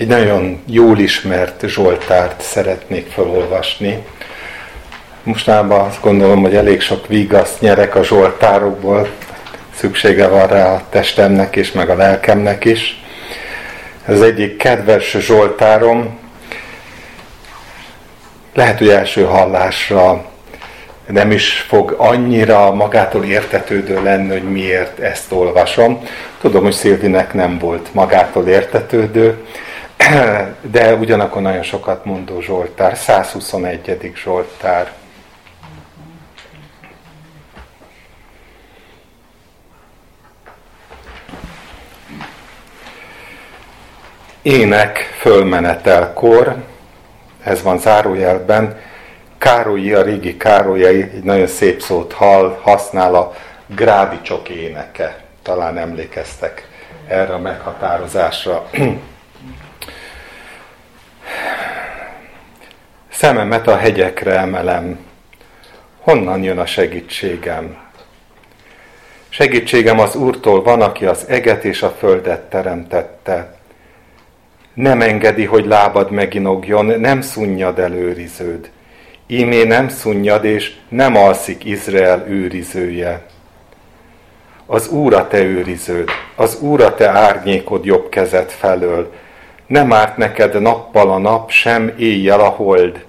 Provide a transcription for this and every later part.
egy nagyon jól ismert Zsoltárt szeretnék felolvasni. Mostában azt gondolom, hogy elég sok vigaszt nyerek a Zsoltárokból, szüksége van rá a testemnek és meg a lelkemnek is. Ez egyik kedves Zsoltárom, lehet, hogy első hallásra nem is fog annyira magától értetődő lenni, hogy miért ezt olvasom. Tudom, hogy Szilvinek nem volt magától értetődő, de ugyanakkor nagyon sokat mondó Zsoltár, 121. Zsoltár. Ének fölmenetelkor, ez van zárójelben, Károlyi, a régi Károlyi egy nagyon szép szót hall, használ a grádicsok éneke. Talán emlékeztek erre a meghatározásra. Szememet a hegyekre emelem. Honnan jön a segítségem? Segítségem az Úrtól van, aki az eget és a földet teremtette. Nem engedi, hogy lábad meginogjon, nem szunnyad előriződ. Ímé nem szunnyad, és nem alszik Izrael őrizője. Az Úr a te őriződ, az Úr a te árnyékod jobb kezed felől. Nem árt neked nappal a nap, sem éjjel a hold.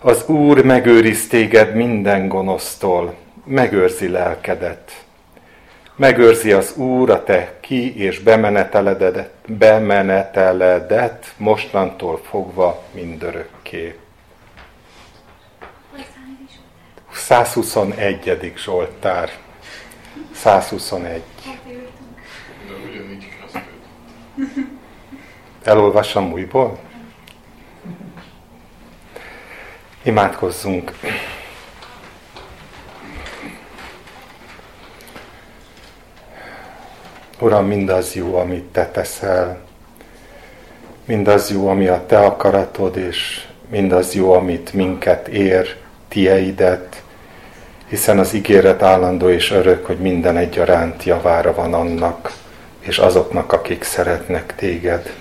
Az Úr megőriz téged minden gonosztól, megőrzi lelkedet. Megőrzi az Úr a te ki- és bemeneteledet, bemeneteledet mostantól fogva mindörökké. 121. Zsoltár. 121. Elolvassam újból? Imádkozzunk. Uram, mindaz jó, amit Te teszel, mindaz jó, ami a Te akaratod, és mindaz jó, amit minket ér, Tieidet, hiszen az ígéret állandó és örök, hogy minden egyaránt javára van annak, és azoknak, akik szeretnek Téged.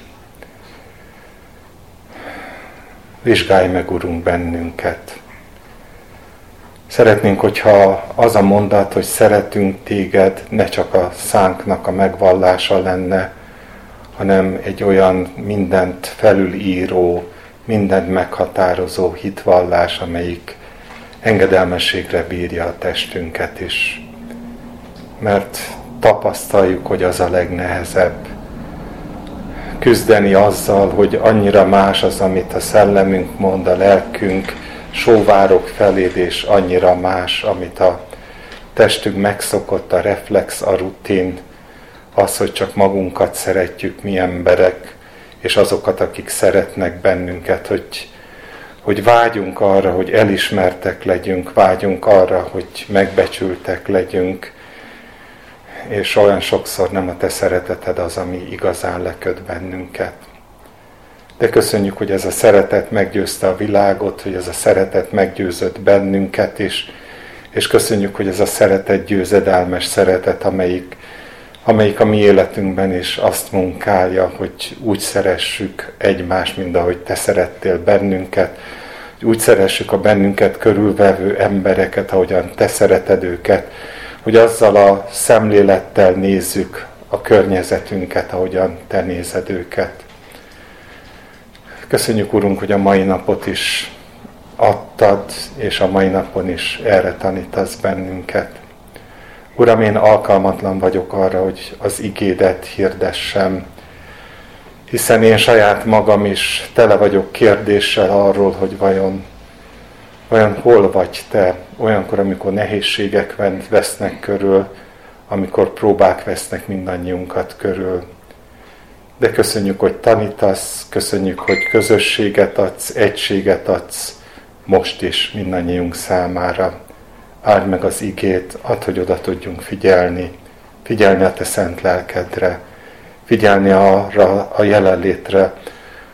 Vizsgálj meg, Urunk, bennünket. Szeretnénk, hogyha az a mondat, hogy szeretünk téged, ne csak a szánknak a megvallása lenne, hanem egy olyan mindent felülíró, mindent meghatározó hitvallás, amelyik engedelmességre bírja a testünket is. Mert tapasztaljuk, hogy az a legnehezebb. Küzdeni azzal, hogy annyira más az, amit a szellemünk mond, a lelkünk, sóvárok feléd, és annyira más, amit a testünk megszokott, a reflex, a rutin, az, hogy csak magunkat szeretjük, mi emberek, és azokat, akik szeretnek bennünket, hogy, hogy vágyunk arra, hogy elismertek legyünk, vágyunk arra, hogy megbecsültek legyünk, és olyan sokszor nem a te szereteted az, ami igazán leköt bennünket. De köszönjük, hogy ez a szeretet meggyőzte a világot, hogy ez a szeretet meggyőzött bennünket is, és köszönjük, hogy ez a szeretet győzedelmes szeretet, amelyik, amelyik a mi életünkben is azt munkálja, hogy úgy szeressük egymást, mint ahogy Te szerettél bennünket, hogy úgy szeressük a bennünket körülvevő embereket, ahogyan Te szereted őket, hogy azzal a szemlélettel nézzük a környezetünket, ahogyan Te nézed őket. Köszönjük, Urunk, hogy a mai napot is adtad, és a mai napon is erre tanítasz bennünket. Uram, én alkalmatlan vagyok arra, hogy az igédet hirdessem, hiszen én saját magam is tele vagyok kérdéssel arról, hogy vajon, vajon hol vagy te, olyankor, amikor nehézségek vesznek körül, amikor próbák vesznek mindannyiunkat körül de köszönjük, hogy tanítasz, köszönjük, hogy közösséget adsz, egységet adsz most is mindannyiunk számára. Áld meg az igét, add, hogy oda tudjunk figyelni, figyelni a te szent lelkedre, figyelni arra a jelenlétre,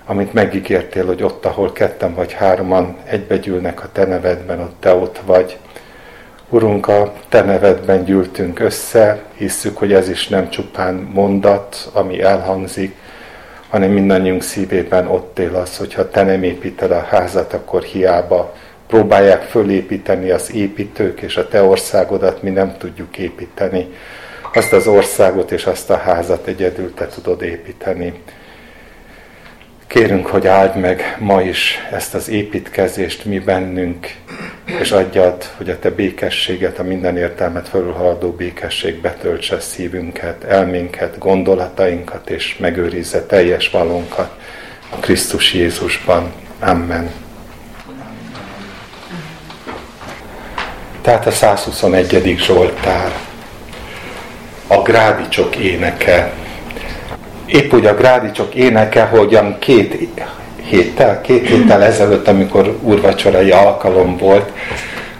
amit megígértél, hogy ott, ahol ketten vagy hárman egybegyűlnek a te nevedben, ott te ott vagy. Urunk, a Te nevedben gyűltünk össze, hisszük, hogy ez is nem csupán mondat, ami elhangzik, hanem mindannyiunk szívében ott él az, hogyha Te nem építed a házat, akkor hiába próbálják fölépíteni az építők, és a Te országodat mi nem tudjuk építeni. Azt az országot és azt a házat egyedül Te tudod építeni. Kérünk, hogy áld meg ma is ezt az építkezést mi bennünk, és adjad, hogy a Te békességet, a minden értelmet felülhaladó békesség betöltse szívünket, elménket, gondolatainkat, és megőrizze teljes valónkat a Krisztus Jézusban. Amen. Tehát a 121. Zsoltár, a grádicsok éneke, épp úgy a grádicsok éneke, hogyan két héttel, két héttel ezelőtt, amikor úrvacsorai alkalom volt,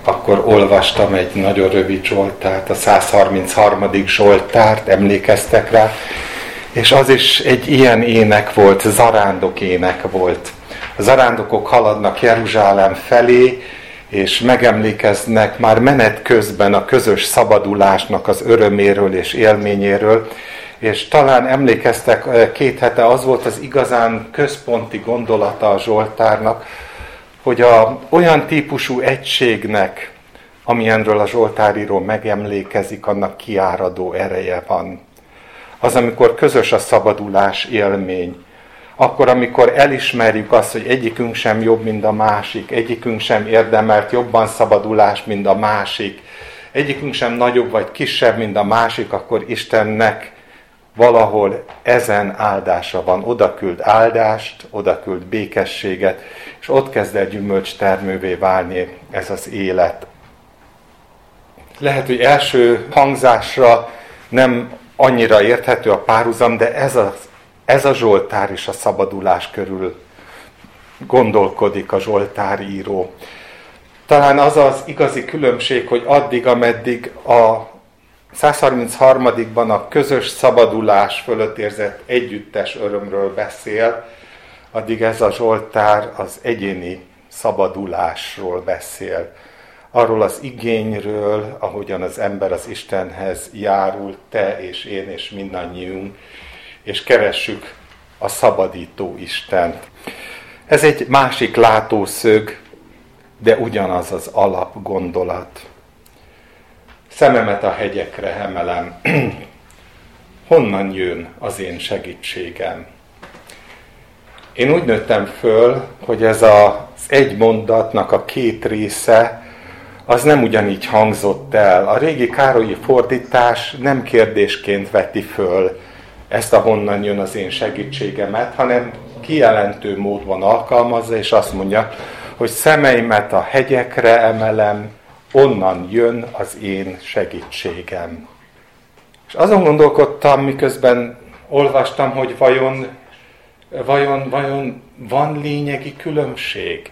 akkor olvastam egy nagyon rövid Zsoltárt, a 133. Zsoltárt, emlékeztek rá, és az is egy ilyen ének volt, zarándok ének volt. A zarándokok haladnak Jeruzsálem felé, és megemlékeznek már menet közben a közös szabadulásnak az öröméről és élményéről, és talán emlékeztek, eh, két hete az volt az igazán központi gondolata a Zsoltárnak, hogy a, olyan típusú egységnek, amilyenről a Zsoltáríró megemlékezik, annak kiáradó ereje van. Az, amikor közös a szabadulás élmény, akkor, amikor elismerjük azt, hogy egyikünk sem jobb, mint a másik, egyikünk sem érdemelt jobban szabadulást, mint a másik, egyikünk sem nagyobb vagy kisebb, mint a másik, akkor Istennek valahol ezen áldása van. Oda küld áldást, oda küld békességet, és ott kezd el gyümölcs termővé válni ez az élet. Lehet, hogy első hangzásra nem annyira érthető a párhuzam, de ez a, ez a Zsoltár is a szabadulás körül gondolkodik a Zsoltár író. Talán az az igazi különbség, hogy addig, ameddig a 133-ban a közös szabadulás fölött érzett együttes örömről beszél, addig ez a Zsoltár az egyéni szabadulásról beszél. Arról az igényről, ahogyan az ember az Istenhez járul, te és én és mindannyiunk, és keressük a szabadító Istent. Ez egy másik látószög, de ugyanaz az alapgondolat. Szememet a hegyekre emelem. Honnan jön az én segítségem? Én úgy nőttem föl, hogy ez az egy mondatnak a két része, az nem ugyanígy hangzott el. A régi Károlyi fordítás nem kérdésként veti föl ezt a honnan jön az én segítségemet, hanem kijelentő módban alkalmazza, és azt mondja, hogy szemeimet a hegyekre emelem, onnan jön az én segítségem. És azon gondolkodtam, miközben olvastam, hogy vajon, vajon, vajon van lényegi különbség.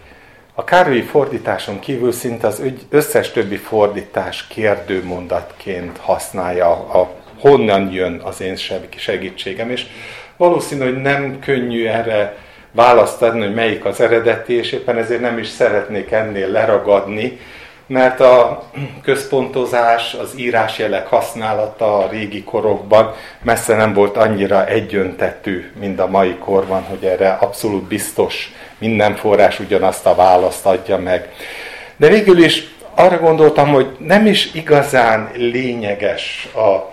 A Károlyi fordításon kívül szinte az összes többi fordítás kérdőmondatként használja a honnan jön az én segítségem, és valószínű, hogy nem könnyű erre választ adni, hogy melyik az eredeti, és éppen ezért nem is szeretnék ennél leragadni, mert a központozás, az írásjelek használata a régi korokban messze nem volt annyira egyöntetű, mint a mai korban, hogy erre abszolút biztos minden forrás ugyanazt a választ adja meg. De végül is arra gondoltam, hogy nem is igazán lényeges a,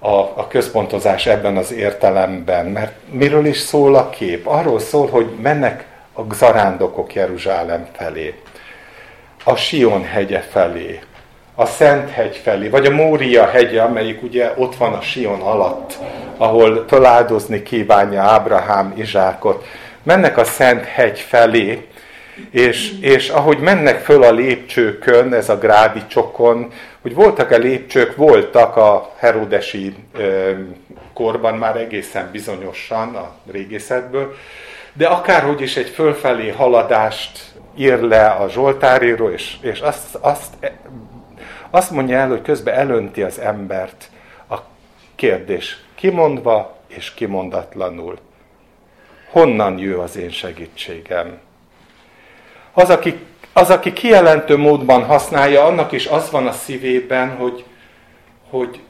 a, a központozás ebben az értelemben, mert miről is szól a kép? Arról szól, hogy mennek a zarándokok Jeruzsálem felé a Sion hegye felé, a Szent hegy felé, vagy a Mória hegye, amelyik ugye ott van a Sion alatt, ahol feláldozni kívánja Ábrahám Izsákot. Mennek a Szent hegy felé, és, és ahogy mennek föl a lépcsőkön, ez a grádi csokon, hogy voltak-e lépcsők, voltak a herodesi ö, korban már egészen bizonyosan a régészetből, de akárhogy is egy fölfelé haladást ír le a Zsoltáréről, és, és azt, azt, azt mondja el, hogy közben elönti az embert a kérdés kimondva és kimondatlanul. Honnan jő az én segítségem? Az, aki az, aki kijelentő módban használja, annak is az van a szívében, hogy, hogy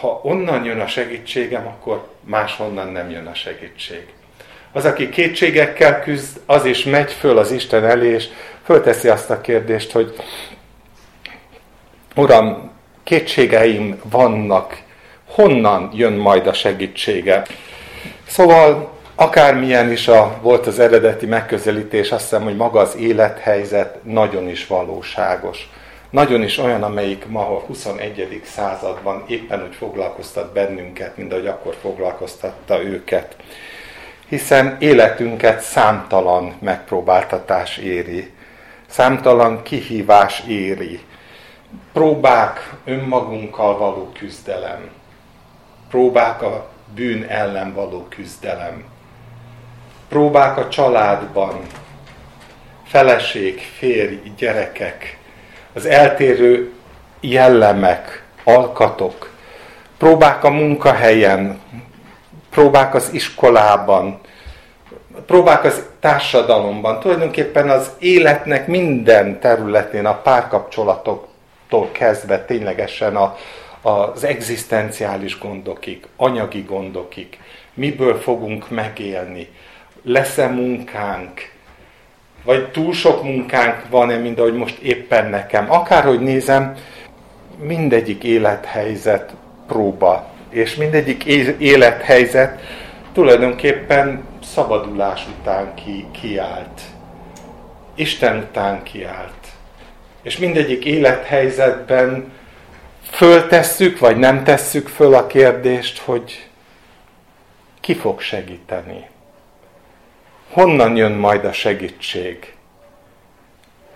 ha onnan jön a segítségem, akkor máshonnan nem jön a segítség. Az, aki kétségekkel küzd, az is megy föl az Isten elé, és fölteszi azt a kérdést, hogy Uram, kétségeim vannak, honnan jön majd a segítsége? Szóval akármilyen is a, volt az eredeti megközelítés, azt hiszem, hogy maga az élethelyzet nagyon is valóságos. Nagyon is olyan, amelyik ma a 21. században éppen úgy foglalkoztat bennünket, mint ahogy akkor foglalkoztatta őket. Hiszen életünket számtalan megpróbáltatás éri, számtalan kihívás éri, próbák önmagunkkal való küzdelem, próbák a bűn ellen való küzdelem, próbák a családban, feleség, férj, gyerekek, az eltérő jellemek, alkatok, próbák a munkahelyen, próbák az iskolában, próbák az társadalomban, tulajdonképpen az életnek minden területén, a párkapcsolatoktól kezdve ténylegesen a, az egzisztenciális gondokig, anyagi gondokig, miből fogunk megélni, lesz-e munkánk, vagy túl sok munkánk van-e, mint ahogy most éppen nekem. Akárhogy nézem, mindegyik élethelyzet próba, és mindegyik élethelyzet tulajdonképpen szabadulás után ki, kiállt. Isten után kiállt. És mindegyik élethelyzetben föltesszük, vagy nem tesszük föl a kérdést, hogy ki fog segíteni honnan jön majd a segítség?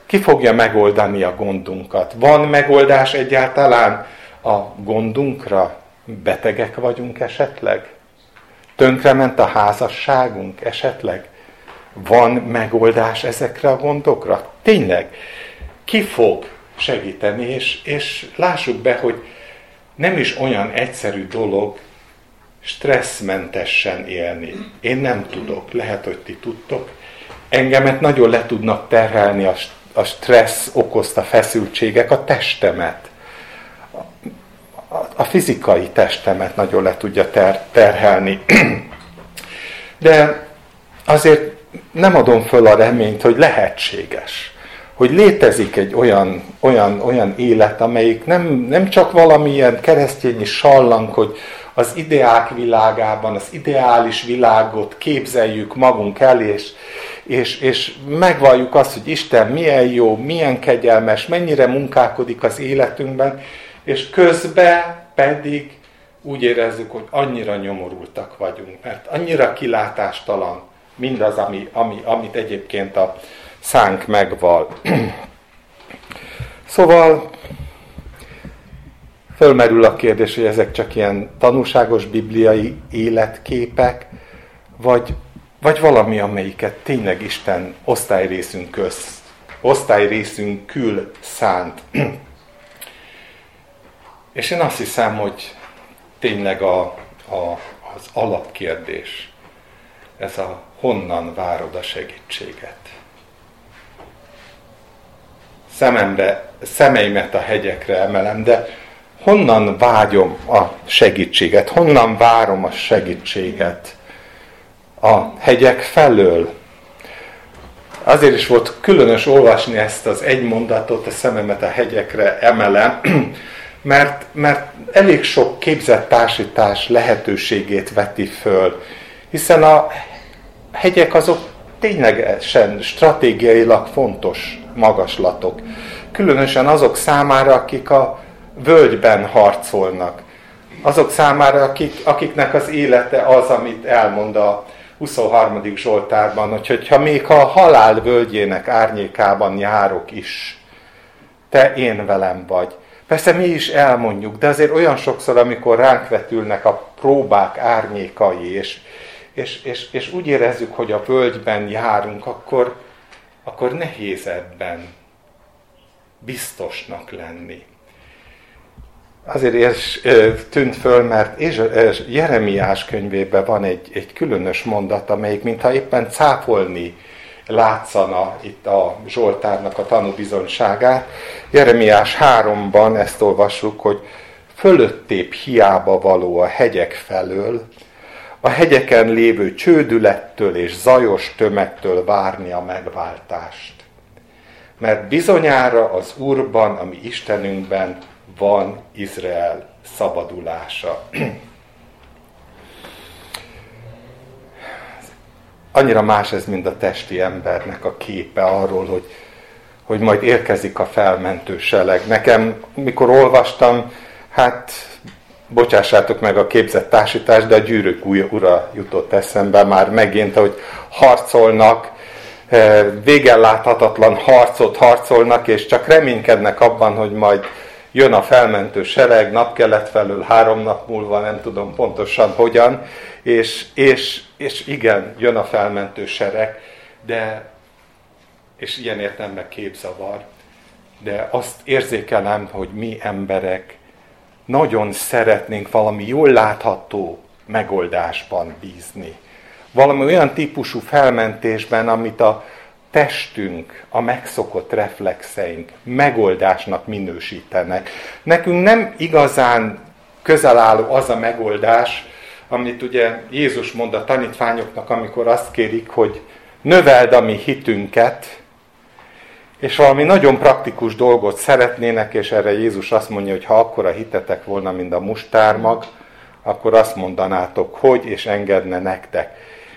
Ki fogja megoldani a gondunkat? Van megoldás egyáltalán a gondunkra? Betegek vagyunk esetleg? Tönkrement a házasságunk esetleg? Van megoldás ezekre a gondokra? Tényleg, ki fog segíteni? És, és lássuk be, hogy nem is olyan egyszerű dolog stresszmentesen élni. Én nem tudok, lehet, hogy ti tudtok. Engemet nagyon le tudnak terhelni a, a stressz okozta feszültségek, a testemet. A, a fizikai testemet nagyon le tudja ter, terhelni. De azért nem adom föl a reményt, hogy lehetséges hogy létezik egy olyan, olyan, olyan élet, amelyik nem, nem csak valamilyen keresztényi sallang, hogy az ideák világában, az ideális világot képzeljük magunk el, és, és, és megvalljuk azt, hogy Isten milyen jó, milyen kegyelmes, mennyire munkálkodik az életünkben, és közben pedig úgy érezzük, hogy annyira nyomorultak vagyunk, mert annyira kilátástalan mindaz, ami, ami, amit egyébként a szánk megval. szóval Fölmerül a kérdés, hogy ezek csak ilyen tanúságos bibliai életképek, vagy, vagy valami, amelyiket tényleg Isten osztályrészünk köz, osztályrészünk kül szánt. És én azt hiszem, hogy tényleg a, a, az alapkérdés, ez a honnan várod a segítséget. Szemembe, szemeimet a hegyekre emelem, de honnan vágyom a segítséget, honnan várom a segítséget a hegyek felől. Azért is volt különös olvasni ezt az egy mondatot, a szememet a hegyekre emelem, mert, mert elég sok képzett társítás lehetőségét veti föl, hiszen a hegyek azok ténylegesen stratégiailag fontos magaslatok. Különösen azok számára, akik a völgyben harcolnak. Azok számára, akik, akiknek az élete az, amit elmond a 23. Zsoltárban, hogy hogyha még a halál völgyének árnyékában járok is, te én velem vagy. Persze mi is elmondjuk, de azért olyan sokszor, amikor ránk vetülnek a próbák árnyékai, és, és, és, és úgy érezzük, hogy a völgyben járunk, akkor, akkor nehéz ebben biztosnak lenni azért is tűnt föl, mert Jeremiás könyvében van egy, egy különös mondat, amelyik mintha éppen cáfolni látszana itt a Zsoltárnak a tanúbizonyságát. Jeremiás 3-ban ezt olvassuk, hogy fölöttép hiába való a hegyek felől, a hegyeken lévő csődülettől és zajos tömegtől várni a megváltást. Mert bizonyára az Úrban, ami Istenünkben van Izrael szabadulása. Annyira más ez, mint a testi embernek a képe arról, hogy, hogy majd érkezik a felmentő seleg. Nekem, mikor olvastam, hát bocsássátok meg a képzett társítást, de a gyűrűk ura jutott eszembe már megint, hogy harcolnak, eh, végen láthatatlan harcot harcolnak, és csak reménykednek abban, hogy majd jön a felmentő sereg napkelet felől három nap múlva, nem tudom pontosan hogyan, és, és, és igen, jön a felmentő sereg, de, és ilyen értelemben képzavar, de azt érzékelem, hogy mi emberek nagyon szeretnénk valami jól látható megoldásban bízni. Valami olyan típusú felmentésben, amit a testünk, a megszokott reflexeink megoldásnak minősítenek. Nekünk nem igazán közel álló az a megoldás, amit ugye Jézus mond a tanítványoknak, amikor azt kérik, hogy növeld a mi hitünket, és valami nagyon praktikus dolgot szeretnének, és erre Jézus azt mondja, hogy ha akkora hitetek volna, mint a mustármag, akkor azt mondanátok, hogy, és engedne nektek.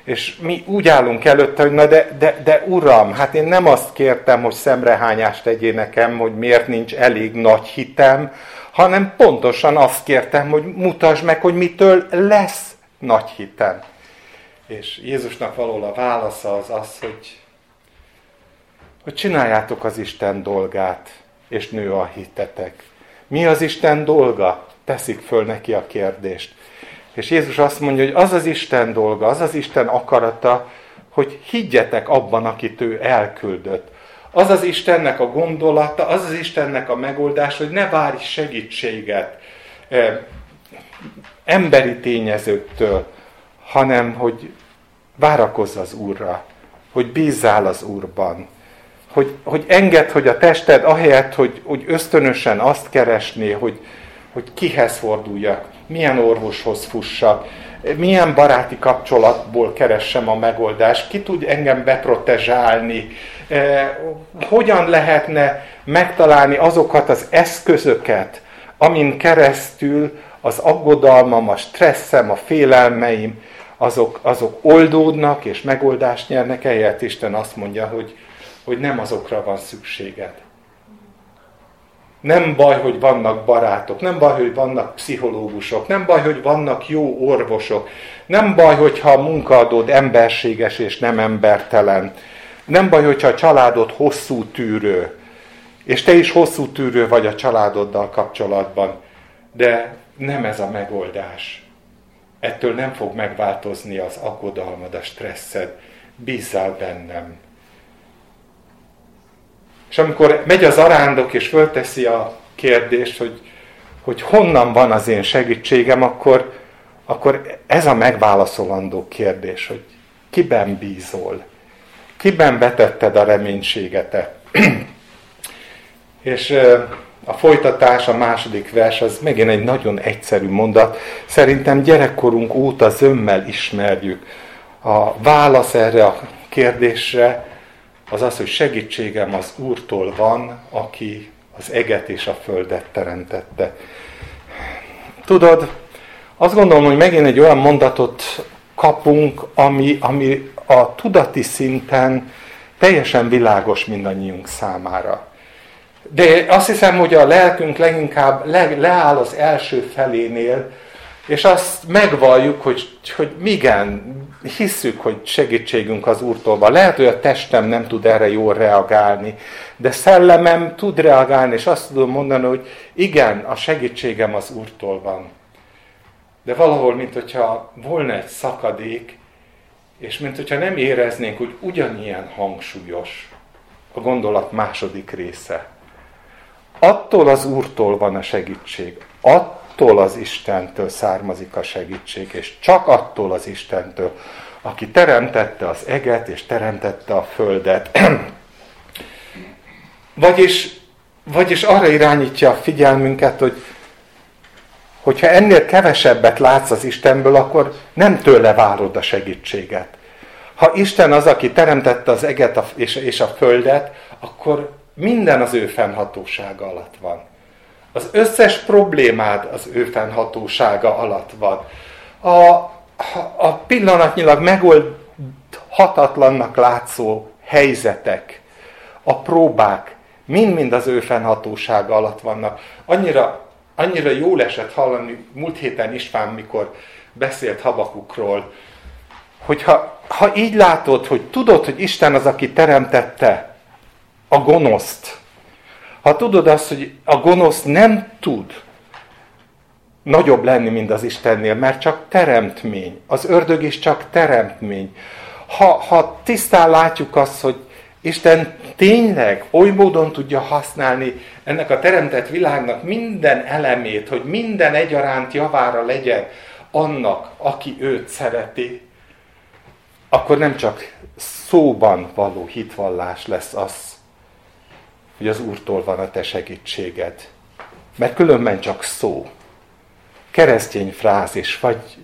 És mi úgy állunk előtte, hogy na de, de, de uram, hát én nem azt kértem, hogy szemrehányást tegyél nekem, hogy miért nincs elég nagy hitem, hanem pontosan azt kértem, hogy mutasd meg, hogy mitől lesz nagy hitem. És Jézusnak való a válasza az az, hogy hogy csináljátok az Isten dolgát, és nő a hitetek. Mi az Isten dolga? Teszik föl neki a kérdést. És Jézus azt mondja, hogy az az Isten dolga, az az Isten akarata, hogy higgyetek abban, akit ő elküldött. Az az Istennek a gondolata, az az Istennek a megoldás, hogy ne várj segítséget eh, emberi tényezőktől, hanem hogy várakozz az Úrra, hogy bízzál az Úrban hogy, hogy enged, hogy a tested ahelyett, hogy, hogy ösztönösen azt keresné, hogy, hogy kihez forduljak, milyen orvoshoz fussak, milyen baráti kapcsolatból keressem a megoldást, ki tud engem beprotezsálni, eh, hogyan lehetne megtalálni azokat az eszközöket, amin keresztül az aggodalmam, a stresszem, a félelmeim, azok, azok oldódnak és megoldást nyernek, ehelyett Isten azt mondja, hogy, hogy nem azokra van szükséged. Nem baj, hogy vannak barátok, nem baj, hogy vannak pszichológusok, nem baj, hogy vannak jó orvosok, nem baj, hogyha a munkaadód emberséges és nem embertelen, nem baj, hogyha a családod hosszú tűrő, és te is hosszú tűrő vagy a családoddal kapcsolatban, de nem ez a megoldás. Ettől nem fog megváltozni az aggodalmad, a stresszed. Bízzál bennem. És amikor megy az arándok és fölteszi a kérdést, hogy, hogy honnan van az én segítségem, akkor, akkor ez a megválaszolandó kérdés, hogy kiben bízol, kiben betetted a reménységetet. és a folytatás, a második vers, az megint egy nagyon egyszerű mondat. Szerintem gyerekkorunk óta zömmel ismerjük. A válasz erre a kérdésre az az, hogy segítségem az Úrtól van, aki az eget és a földet teremtette. Tudod, azt gondolom, hogy megint egy olyan mondatot kapunk, ami, ami a tudati szinten teljesen világos mindannyiunk számára. De azt hiszem, hogy a lelkünk leginkább le, leáll az első felénél, és azt megvalljuk, hogy, hogy igen, hisszük, hogy segítségünk az Úrtól van. Lehet, hogy a testem nem tud erre jól reagálni, de szellemem tud reagálni, és azt tudom mondani, hogy igen, a segítségem az Úrtól van. De valahol, mint hogyha volna egy szakadék, és mint hogyha nem éreznénk, hogy ugyanilyen hangsúlyos a gondolat második része. Attól az Úrtól van a segítség. Attól az Istentől származik a segítség, és csak attól az Istentől, aki teremtette az eget és teremtette a földet. vagyis, vagyis arra irányítja a figyelmünket, hogy hogyha ennél kevesebbet látsz az Istenből, akkor nem tőle várod a segítséget. Ha Isten az, aki teremtette az eget és a földet, akkor minden az ő fennhatósága alatt van. Az összes problémád az ő fennhatósága alatt van. A, a pillanatnyilag megoldhatatlannak látszó helyzetek, a próbák, mind-mind az ő fennhatósága alatt vannak. Annyira, annyira jól esett hallani múlt héten István, mikor beszélt Habakukról, hogy ha, ha így látod, hogy tudod, hogy Isten az, aki teremtette a gonoszt, ha tudod azt, hogy a gonosz nem tud nagyobb lenni, mint az Istennél, mert csak teremtmény. Az ördög is csak teremtmény. Ha, ha tisztán látjuk azt, hogy Isten tényleg oly módon tudja használni ennek a teremtett világnak minden elemét, hogy minden egyaránt javára legyen annak, aki őt szereti, akkor nem csak szóban való hitvallás lesz az, hogy az Úrtól van a te segítséged. Mert különben csak szó. Keresztény frázis, vagy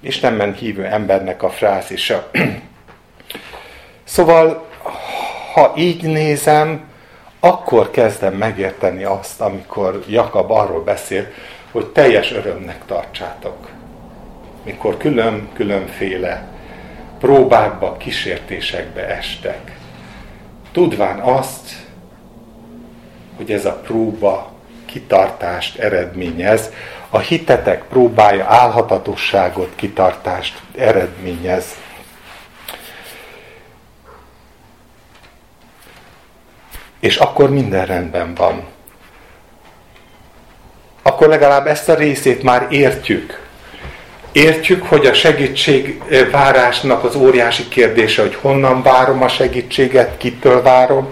Istenben hívő embernek a frázisa. Szóval, ha így nézem, akkor kezdem megérteni azt, amikor Jakab arról beszél, hogy teljes örömnek tartsátok. Mikor külön-különféle próbákba, kísértésekbe estek. Tudván azt, hogy ez a próba kitartást eredményez, a hitetek próbája álhatatosságot, kitartást eredményez. És akkor minden rendben van. Akkor legalább ezt a részét már értjük. Értjük, hogy a segítségvárásnak az óriási kérdése, hogy honnan várom a segítséget, kitől várom,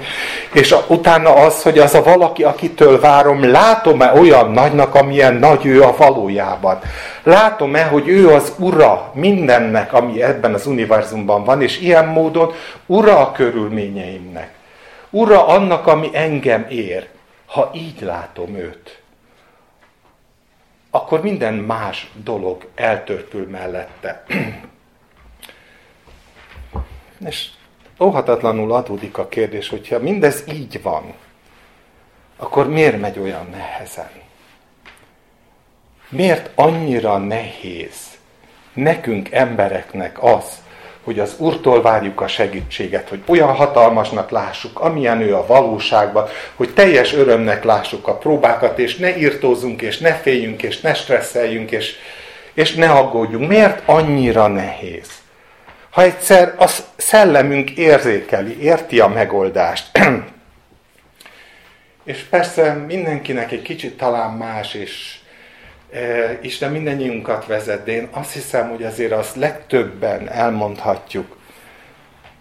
és utána az, hogy az a valaki, akitől várom, látom-e olyan nagynak, amilyen nagy ő a valójában. Látom-e, hogy ő az ura mindennek, ami ebben az univerzumban van, és ilyen módon ura a körülményeimnek. Ura annak, ami engem ér, ha így látom őt akkor minden más dolog eltörpül mellette. És óhatatlanul adódik a kérdés, hogyha mindez így van, akkor miért megy olyan nehezen? Miért annyira nehéz nekünk embereknek az, hogy az Úrtól várjuk a segítséget, hogy olyan hatalmasnak lássuk, amilyen ő a valóságban, hogy teljes örömnek lássuk a próbákat, és ne írtózzunk, és ne féljünk, és ne stresszeljünk, és, és ne aggódjunk. Miért annyira nehéz? Ha egyszer a szellemünk érzékeli, érti a megoldást, és persze mindenkinek egy kicsit talán más, és Isten mindennyiunkat vezet, de én azt hiszem, hogy azért azt legtöbben elmondhatjuk,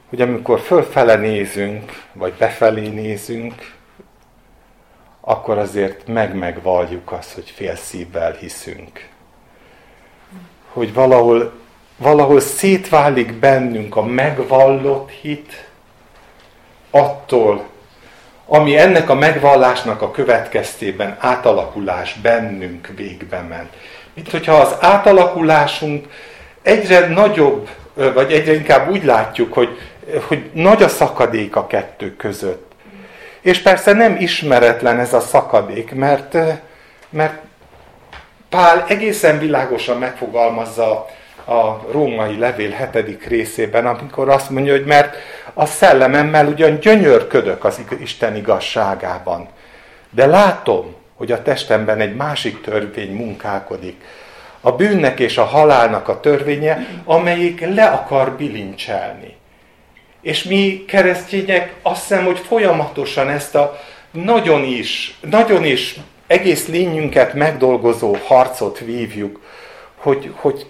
hogy amikor fölfele nézünk, vagy befelé nézünk, akkor azért meg-megvalljuk azt, hogy fél szívvel hiszünk. Hogy valahol, valahol szétválik bennünk a megvallott hit attól, ami ennek a megvallásnak a következtében átalakulás bennünk végbe ment. Mint hogyha az átalakulásunk egyre nagyobb, vagy egyre inkább úgy látjuk, hogy, hogy nagy a szakadék a kettő között. És persze nem ismeretlen ez a szakadék, mert, mert Pál egészen világosan megfogalmazza a római levél hetedik részében, amikor azt mondja, hogy mert a szellememmel ugyan gyönyörködök az Isten igazságában, de látom, hogy a testemben egy másik törvény munkálkodik. A bűnnek és a halálnak a törvénye, amelyik le akar bilincselni. És mi keresztények azt hiszem, hogy folyamatosan ezt a nagyon is, nagyon is egész lényünket megdolgozó harcot vívjuk, hogy, hogy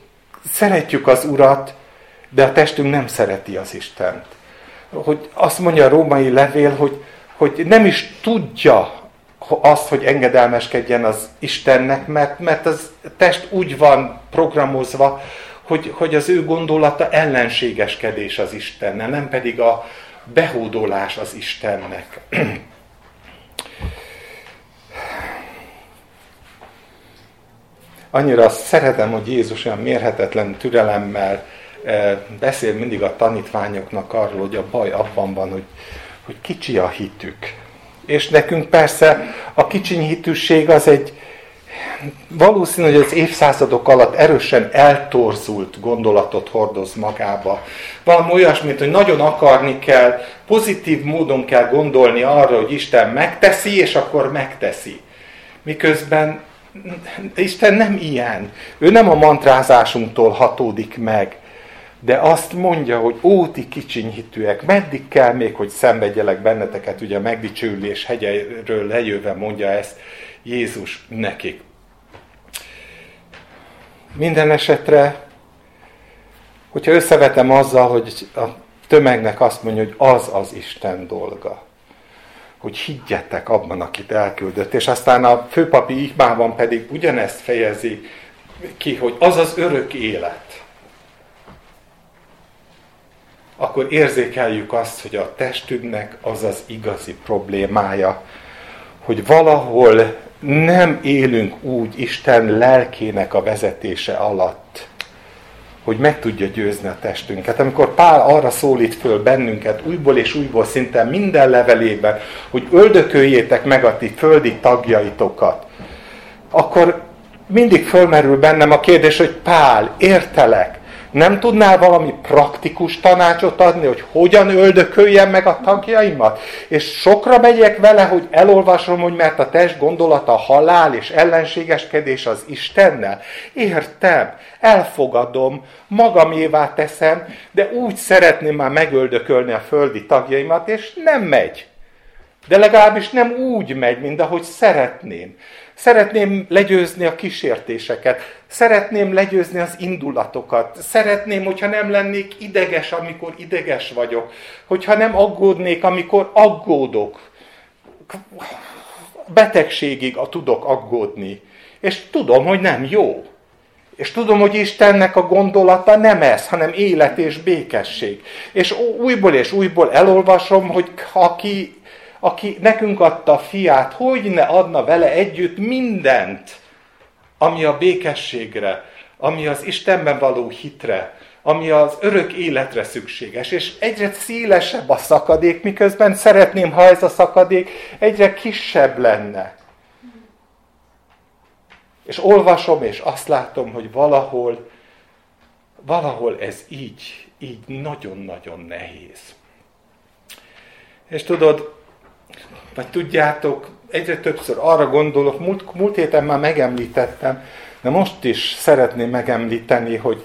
szeretjük az Urat, de a testünk nem szereti az Istent. Hogy azt mondja a római levél, hogy, hogy nem is tudja azt, hogy engedelmeskedjen az Istennek, mert, mert az test úgy van programozva, hogy, hogy az ő gondolata ellenségeskedés az Istennel, nem pedig a behódolás az Istennek. Annyira szeretem, hogy Jézus olyan mérhetetlen türelemmel eh, beszél mindig a tanítványoknak arról, hogy a baj abban van, hogy, hogy kicsi a hitük. És nekünk persze a kicsiny hitűség az egy, valószínű, hogy az évszázadok alatt erősen eltorzult gondolatot hordoz magába. Valami olyasmit, hogy nagyon akarni kell, pozitív módon kell gondolni arra, hogy Isten megteszi, és akkor megteszi. Miközben Isten nem ilyen. Ő nem a mantrázásunktól hatódik meg. De azt mondja, hogy óti kicsinyhitűek, meddig kell még, hogy szenvedjelek benneteket, ugye a megdicsőülés hegyeiről lejöve mondja ezt Jézus nekik. Minden esetre, hogyha összevetem azzal, hogy a tömegnek azt mondja, hogy az az Isten dolga, hogy higgyetek abban, akit elküldött, és aztán a főpapi ikmában pedig ugyanezt fejezi ki, hogy az az örök élet, akkor érzékeljük azt, hogy a testünknek az az igazi problémája, hogy valahol nem élünk úgy Isten lelkének a vezetése alatt, hogy meg tudja győzni a testünket. Amikor Pál arra szólít föl bennünket újból és újból szinte minden levelében, hogy öldököljétek meg a ti földi tagjaitokat, akkor mindig fölmerül bennem a kérdés, hogy Pál, értelek, nem tudnál valami praktikus tanácsot adni, hogy hogyan öldököljem meg a tagjaimat? És sokra megyek vele, hogy elolvasom, hogy mert a test gondolata halál és ellenségeskedés az Istennel. Értem, elfogadom, magamévá teszem, de úgy szeretném már megöldökölni a földi tagjaimat, és nem megy. De legalábbis nem úgy megy, mint ahogy szeretném. Szeretném legyőzni a kísértéseket, szeretném legyőzni az indulatokat, szeretném, hogyha nem lennék ideges, amikor ideges vagyok, hogyha nem aggódnék, amikor aggódok. Betegségig tudok aggódni. És tudom, hogy nem jó. És tudom, hogy Istennek a gondolata nem ez, hanem élet és békesség. És újból és újból elolvasom, hogy aki aki nekünk adta a fiát, hogy ne adna vele együtt mindent, ami a békességre, ami az Istenben való hitre, ami az örök életre szükséges, és egyre szélesebb a szakadék, miközben szeretném, ha ez a szakadék egyre kisebb lenne. És olvasom, és azt látom, hogy valahol, valahol ez így, így nagyon-nagyon nehéz. És tudod, vagy tudjátok, egyre többször arra gondolok, múlt, múlt héten már megemlítettem, de most is szeretném megemlíteni, hogy,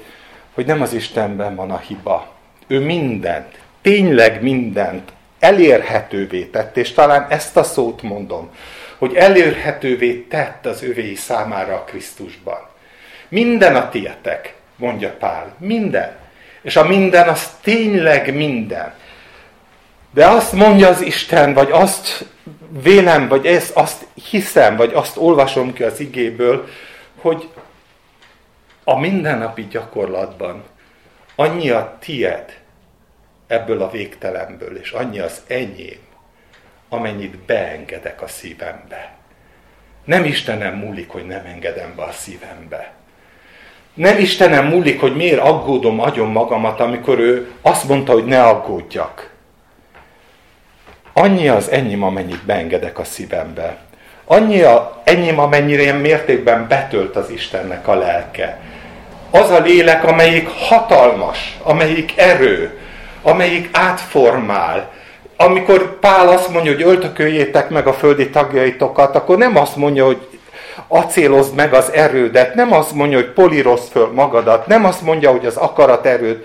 hogy nem az Istenben van a hiba. Ő mindent, tényleg mindent elérhetővé tett, és talán ezt a szót mondom, hogy elérhetővé tett az övéi számára a Krisztusban. Minden a tietek, mondja Pál, minden. És a minden az tényleg minden. De azt mondja az Isten, vagy azt vélem, vagy ezt, azt hiszem, vagy azt olvasom ki az igéből, hogy a mindennapi gyakorlatban annyi a tied ebből a végtelenből, és annyi az enyém, amennyit beengedek a szívembe. Nem Istenem múlik, hogy nem engedem be a szívembe. Nem Istenem múlik, hogy miért aggódom agyon magamat, amikor ő azt mondta, hogy ne aggódjak. Annyi az enyém, amennyit beengedek a szívembe. Annyi a enyém, amennyire ilyen mértékben betölt az Istennek a lelke. Az a lélek, amelyik hatalmas, amelyik erő, amelyik átformál. Amikor Pál azt mondja, hogy öltököljétek meg a földi tagjaitokat, akkor nem azt mondja, hogy acélozd meg az erődet, nem azt mondja, hogy polírozd föl magadat, nem azt mondja, hogy az akarat erőd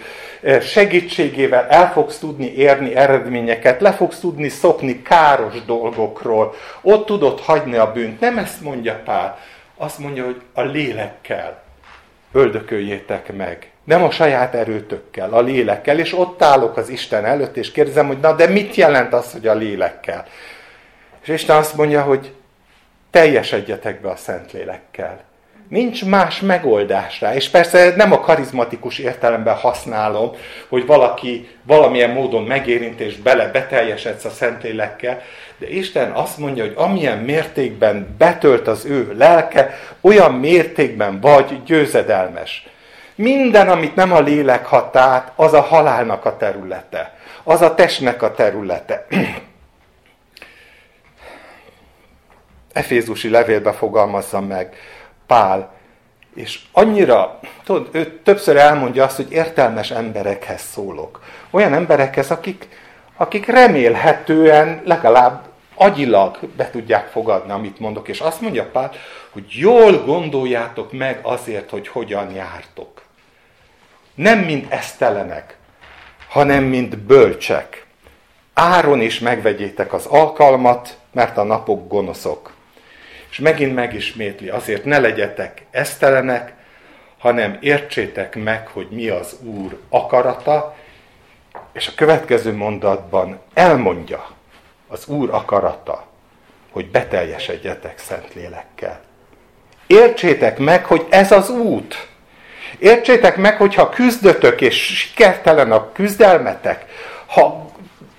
segítségével el fogsz tudni érni eredményeket, le fogsz tudni szokni káros dolgokról, ott tudod hagyni a bűnt. Nem ezt mondja Pál, azt mondja, hogy a lélekkel öldököljétek meg. Nem a saját erőtökkel, a lélekkel. És ott állok az Isten előtt, és kérdezem, hogy na de mit jelent az, hogy a lélekkel? És Isten azt mondja, hogy teljesedjetek be a Szentlélekkel. Nincs más megoldás rá. És persze nem a karizmatikus értelemben használom, hogy valaki valamilyen módon megérint és bele beteljesedsz a Szentlélekkel, de Isten azt mondja, hogy amilyen mértékben betölt az ő lelke, olyan mértékben vagy győzedelmes. Minden, amit nem a lélek hatát, az a halálnak a területe. Az a testnek a területe. Efézusi levélbe fogalmazza meg Pál, és annyira, tudod, ő többször elmondja azt, hogy értelmes emberekhez szólok. Olyan emberekhez, akik, akik remélhetően legalább agyilag be tudják fogadni, amit mondok. És azt mondja Pál, hogy jól gondoljátok meg azért, hogy hogyan jártok. Nem mint esztelenek, hanem mint bölcsek. Áron is megvegyétek az alkalmat, mert a napok gonoszok. És megint megismétli, azért ne legyetek esztelenek, hanem értsétek meg, hogy mi az Úr akarata, és a következő mondatban elmondja az Úr akarata, hogy beteljesedjetek Szentlélekkel. Értsétek meg, hogy ez az út. Értsétek meg, hogy ha küzdötök és sikertelen a küzdelmetek, ha,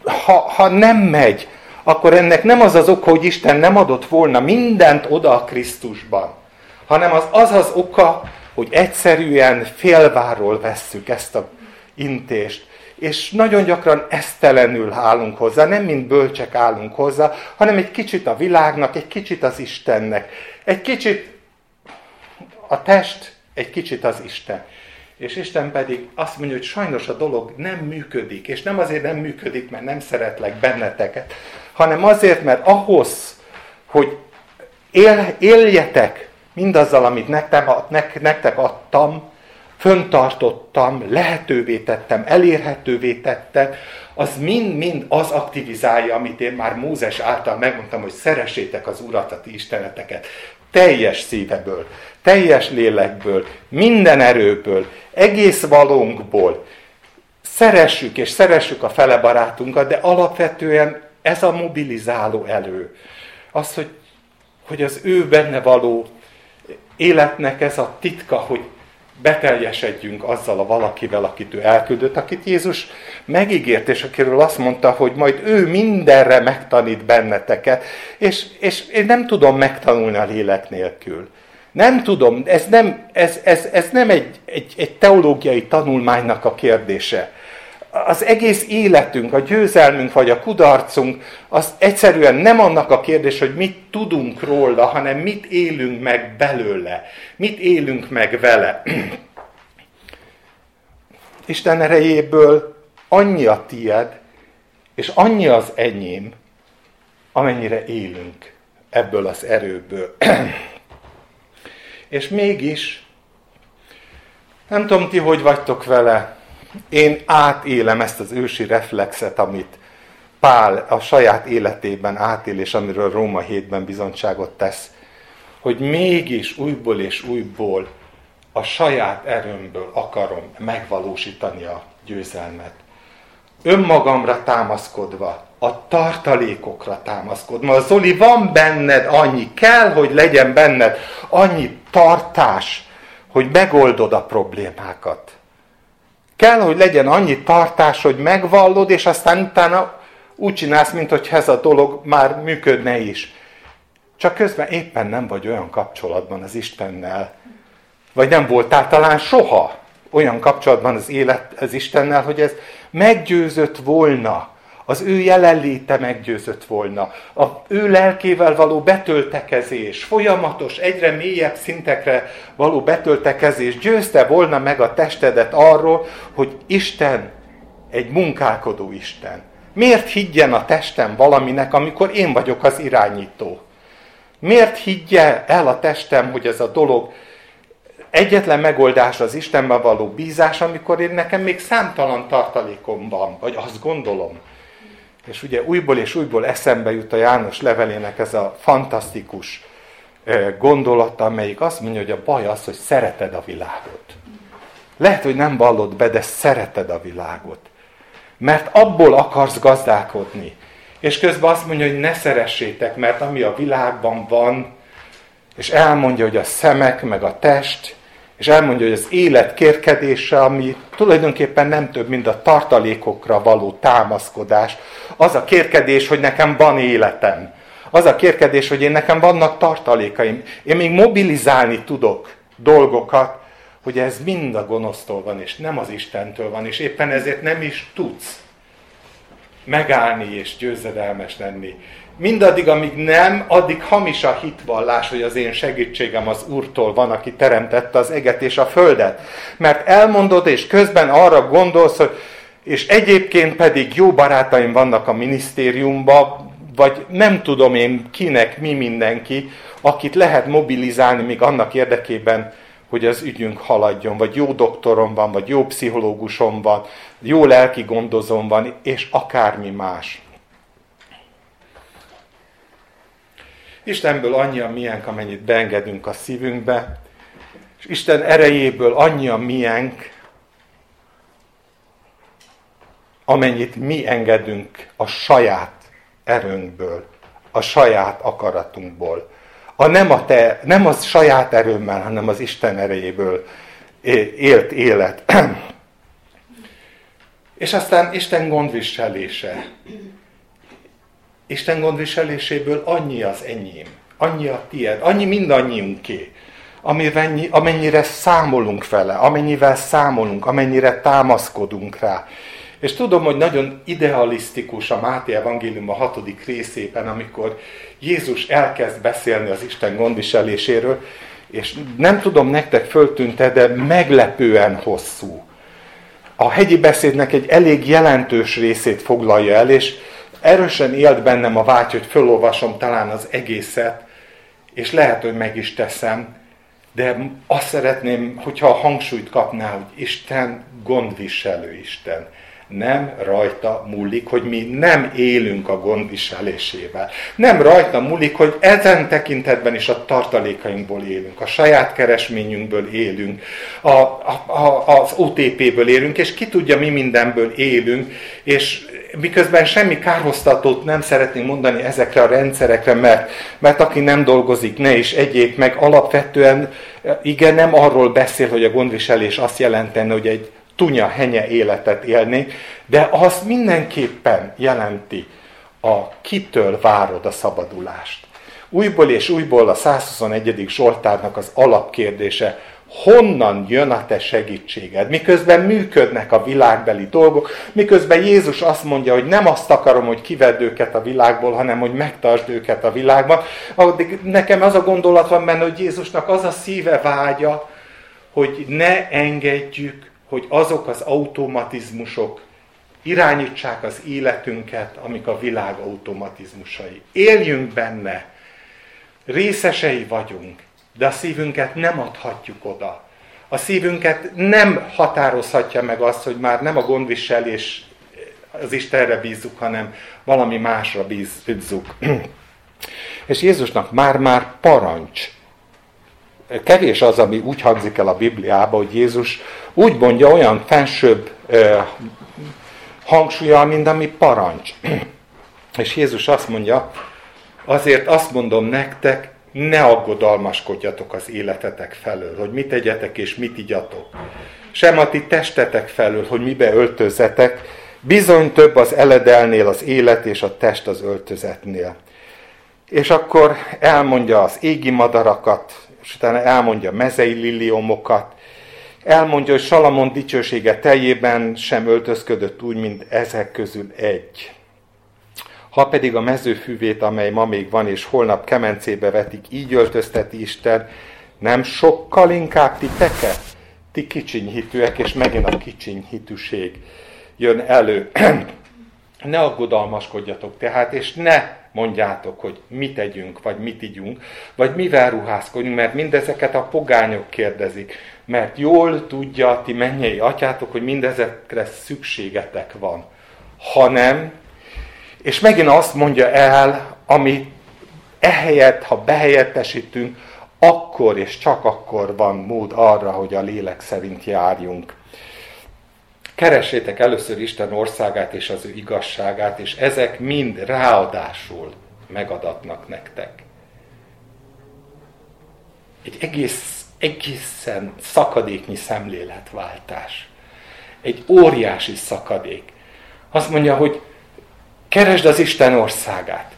ha, ha nem megy, akkor ennek nem az az oka, hogy Isten nem adott volna mindent oda a Krisztusban, hanem az az az oka, hogy egyszerűen félváról vesszük ezt a intést, és nagyon gyakran esztelenül állunk hozzá, nem mint bölcsek állunk hozzá, hanem egy kicsit a világnak, egy kicsit az Istennek, egy kicsit a test, egy kicsit az Isten. És Isten pedig azt mondja, hogy sajnos a dolog nem működik, és nem azért nem működik, mert nem szeretlek benneteket, hanem azért, mert ahhoz, hogy él, éljetek mindazzal, amit nektek, nektek adtam, föntartottam, lehetővé tettem, elérhetővé tettem, az mind-mind az aktivizálja, amit én már Mózes által megmondtam, hogy szeressétek az Urat, a ti isteneteket. Teljes szíveből, teljes lélekből, minden erőből, egész valónkból. Szeressük és szeressük a fele barátunkat, de alapvetően ez a mobilizáló elő. Az, hogy, hogy az ő benne való életnek ez a titka, hogy beteljesedjünk azzal a valakivel, akit ő elküldött, akit Jézus megígért, és akiről azt mondta, hogy majd ő mindenre megtanít benneteket, és, és én nem tudom megtanulni a lélek nélkül. Nem tudom, ez nem, ez, ez, ez nem egy, egy, egy teológiai tanulmánynak a kérdése az egész életünk, a győzelmünk vagy a kudarcunk, az egyszerűen nem annak a kérdés, hogy mit tudunk róla, hanem mit élünk meg belőle, mit élünk meg vele. Isten erejéből annyi a tied, és annyi az enyém, amennyire élünk ebből az erőből. és mégis, nem tudom ti, hogy vagytok vele, én átélem ezt az ősi reflexet, amit Pál a saját életében átél, és amiről Róma 7-ben bizonyságot tesz, hogy mégis újból és újból a saját erőmből akarom megvalósítani a győzelmet. Önmagamra támaszkodva, a tartalékokra támaszkodva. Zoli, van benned annyi, kell, hogy legyen benned annyi tartás, hogy megoldod a problémákat. Kell, hogy legyen annyi tartás, hogy megvallod, és aztán utána úgy csinálsz, mint hogy ez a dolog már működne is. Csak közben éppen nem vagy olyan kapcsolatban az Istennel, vagy nem voltál talán soha olyan kapcsolatban az élet az Istennel, hogy ez meggyőzött volna az ő jelenléte meggyőzött volna. A ő lelkével való betöltekezés, folyamatos, egyre mélyebb szintekre való betöltekezés győzte volna meg a testedet arról, hogy Isten egy munkálkodó Isten. Miért higgyen a testem valaminek, amikor én vagyok az irányító? Miért higgye el a testem, hogy ez a dolog egyetlen megoldás az Istenben való bízás, amikor én nekem még számtalan tartalékom van, vagy azt gondolom. És ugye újból és újból eszembe jut a János levelének ez a fantasztikus gondolata, amelyik azt mondja, hogy a baj az, hogy szereted a világot. Lehet, hogy nem vallod be, de szereted a világot. Mert abból akarsz gazdálkodni. És közben azt mondja, hogy ne szeressétek, mert ami a világban van, és elmondja, hogy a szemek, meg a test, és elmondja, hogy az élet kérkedése, ami tulajdonképpen nem több, mint a tartalékokra való támaszkodás, az a kérkedés, hogy nekem van életem. Az a kérkedés, hogy én nekem vannak tartalékaim. Én még mobilizálni tudok dolgokat, hogy ez mind a gonosztól van, és nem az Istentől van, és éppen ezért nem is tudsz megállni és győzedelmes lenni. Mindaddig, amíg nem, addig hamis a hitvallás, hogy az én segítségem az Úrtól van, aki teremtette az eget és a földet. Mert elmondod, és közben arra gondolsz, hogy és egyébként pedig jó barátaim vannak a minisztériumban, vagy nem tudom én kinek, mi mindenki, akit lehet mobilizálni még annak érdekében, hogy az ügyünk haladjon, vagy jó doktorom van, vagy jó pszichológusom van, jó lelki gondozom van, és akármi más. Istenből annyi a miénk, amennyit beengedünk a szívünkbe, és Isten erejéből annyi a miénk, amennyit mi engedünk a saját erőnkből, a saját akaratunkból. A nem, a te, nem az saját erőmmel, hanem az Isten erejéből élt élet. És aztán Isten gondviselése. Isten gondviseléséből annyi az enyém, annyi a tied, annyi mindannyiunké, amennyire számolunk vele, amennyivel számolunk, amennyire támaszkodunk rá. És tudom, hogy nagyon idealisztikus a Máté Evangélium a hatodik részében, amikor Jézus elkezd beszélni az Isten gondviseléséről, és nem tudom, nektek föltűnte, de meglepően hosszú. A hegyi beszédnek egy elég jelentős részét foglalja el, és erősen élt bennem a vágy, hogy fölolvasom talán az egészet, és lehet, hogy meg is teszem, de azt szeretném, hogyha a hangsúlyt kapná, hogy Isten gondviselő Isten nem rajta múlik, hogy mi nem élünk a gondviselésével. Nem rajta múlik, hogy ezen tekintetben is a tartalékainkból élünk, a saját keresményünkből élünk, a, a, a, az OTP-ből élünk, és ki tudja, mi mindenből élünk, és miközben semmi kárhoztatót nem szeretnénk mondani ezekre a rendszerekre, mert, mert aki nem dolgozik, ne is egyéb meg alapvetően igen, nem arról beszél, hogy a gondviselés azt jelenteni, hogy egy tunya henye életet élni, de az mindenképpen jelenti a kitől várod a szabadulást. Újból és újból a 121. Zsoltárnak az alapkérdése, honnan jön a te segítséged? Miközben működnek a világbeli dolgok, miközben Jézus azt mondja, hogy nem azt akarom, hogy kivedd őket a világból, hanem hogy megtartsd őket a világban, addig nekem az a gondolat van benne, hogy Jézusnak az a szíve vágya, hogy ne engedjük, hogy azok az automatizmusok irányítsák az életünket, amik a világ automatizmusai. Éljünk benne, részesei vagyunk, de a szívünket nem adhatjuk oda. A szívünket nem határozhatja meg azt, hogy már nem a gondviselés az Istenre bízzuk, hanem valami másra bízzuk. És Jézusnak már-már parancs. Kevés az, ami úgy hangzik el a Bibliába, hogy Jézus úgy mondja olyan fensőbb hangsúlyal, mint ami parancs. És Jézus azt mondja, azért azt mondom nektek, ne aggodalmaskodjatok az életetek felől, hogy mit tegyetek és mit igyatok. Sem a ti testetek felől, hogy mibe öltözzetek, bizony több az eledelnél az élet és a test az öltözetnél. És akkor elmondja az égi madarakat, és utána elmondja mezei liliomokat, elmondja, hogy Salamon dicsősége teljében sem öltözködött úgy, mint ezek közül egy. Ha pedig a mezőfüvét, amely ma még van, és holnap kemencébe vetik, így öltözteti Isten, nem sokkal inkább titeket? Ti kicsinyhitűek, és megint a kicsinyhitűség jön elő. ne aggodalmaskodjatok tehát, és ne mondjátok, hogy mit tegyünk, vagy mit igyunk, vagy mivel ruházkodjunk, mert mindezeket a pogányok kérdezik, mert jól tudja ti mennyei atyátok, hogy mindezekre szükségetek van. Hanem, és megint azt mondja el, ami ehelyett, ha behelyettesítünk, akkor és csak akkor van mód arra, hogy a lélek szerint járjunk. Keressétek először Isten országát és az ő igazságát, és ezek mind ráadásul megadatnak nektek. egy egész, egészen szakadéknyi szemléletváltás. Egy óriási szakadék. Azt mondja, hogy keresd az Isten országát.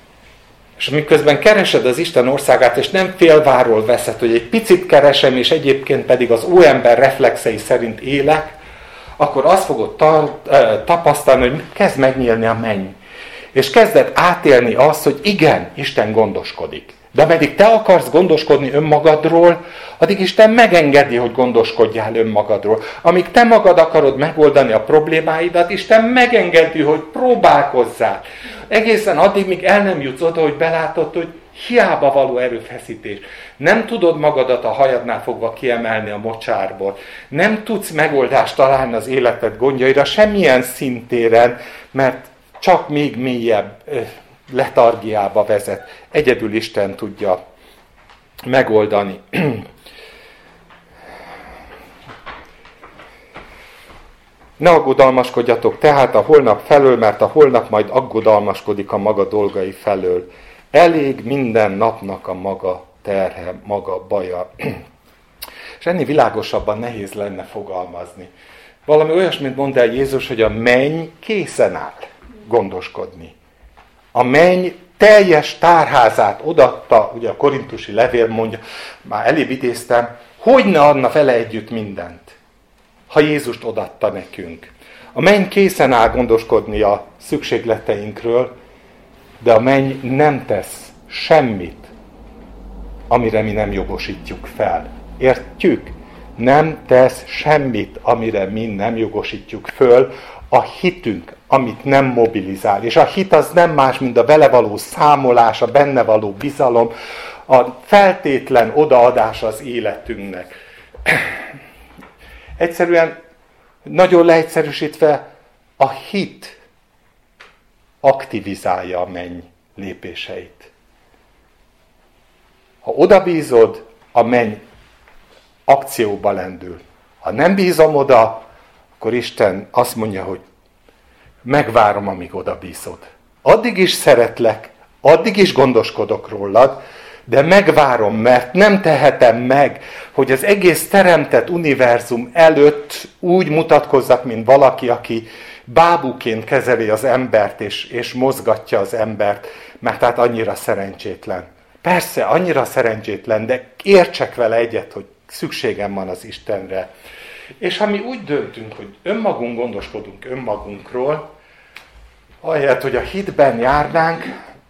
És miközben keresed az Isten országát, és nem félváról veszed, hogy egy picit keresem, és egyébként pedig az óember reflexei szerint élek, akkor azt fogod ta, tapasztalni, hogy kezd megnyílni a menny. És kezded átélni azt, hogy igen, Isten gondoskodik. De ameddig te akarsz gondoskodni önmagadról, addig Isten megengedi, hogy gondoskodjál önmagadról. Amíg te magad akarod megoldani a problémáidat, Isten megengedi, hogy próbálkozzál. Egészen addig, míg el nem jutsz oda, hogy belátod, hogy hiába való erőfeszítés. Nem tudod magadat a hajadnál fogva kiemelni a mocsárból. Nem tudsz megoldást találni az életed gondjaira semmilyen szintéren, mert csak még mélyebb letargiába vezet. Egyedül Isten tudja megoldani. Ne aggodalmaskodjatok tehát a holnap felől, mert a holnap majd aggodalmaskodik a maga dolgai felől. Elég minden napnak a maga terhe, maga baja. És ennél világosabban nehéz lenne fogalmazni. Valami olyasmit mond el Jézus, hogy a menny készen áll gondoskodni. A menny teljes tárházát odatta, ugye a korintusi levél mondja, már elébb idéztem, hogy ne adna vele együtt mindent, ha Jézust odatta nekünk. A menny készen áll gondoskodni a szükségleteinkről, de a menny nem tesz semmit, amire mi nem jogosítjuk fel. Értjük? Nem tesz semmit, amire mi nem jogosítjuk föl, a hitünk, amit nem mobilizál. És a hit az nem más, mint a vele való számolás, a benne való bizalom, a feltétlen odaadás az életünknek. Egyszerűen, nagyon leegyszerűsítve, a hit aktivizálja a menny lépéseit. Ha oda bízod, a menny akcióba lendül. Ha nem bízom oda, akkor Isten azt mondja, hogy megvárom, amíg oda bízod. Addig is szeretlek, addig is gondoskodok rólad, de megvárom, mert nem tehetem meg, hogy az egész teremtett univerzum előtt úgy mutatkozzak, mint valaki, aki bábuként kezeli az embert, és, és mozgatja az embert, mert hát annyira szerencsétlen. Persze, annyira szerencsétlen, de értsek vele egyet, hogy szükségem van az Istenre. És ha mi úgy döntünk, hogy önmagunk gondoskodunk önmagunkról, ahelyett, hogy a hitben járnánk,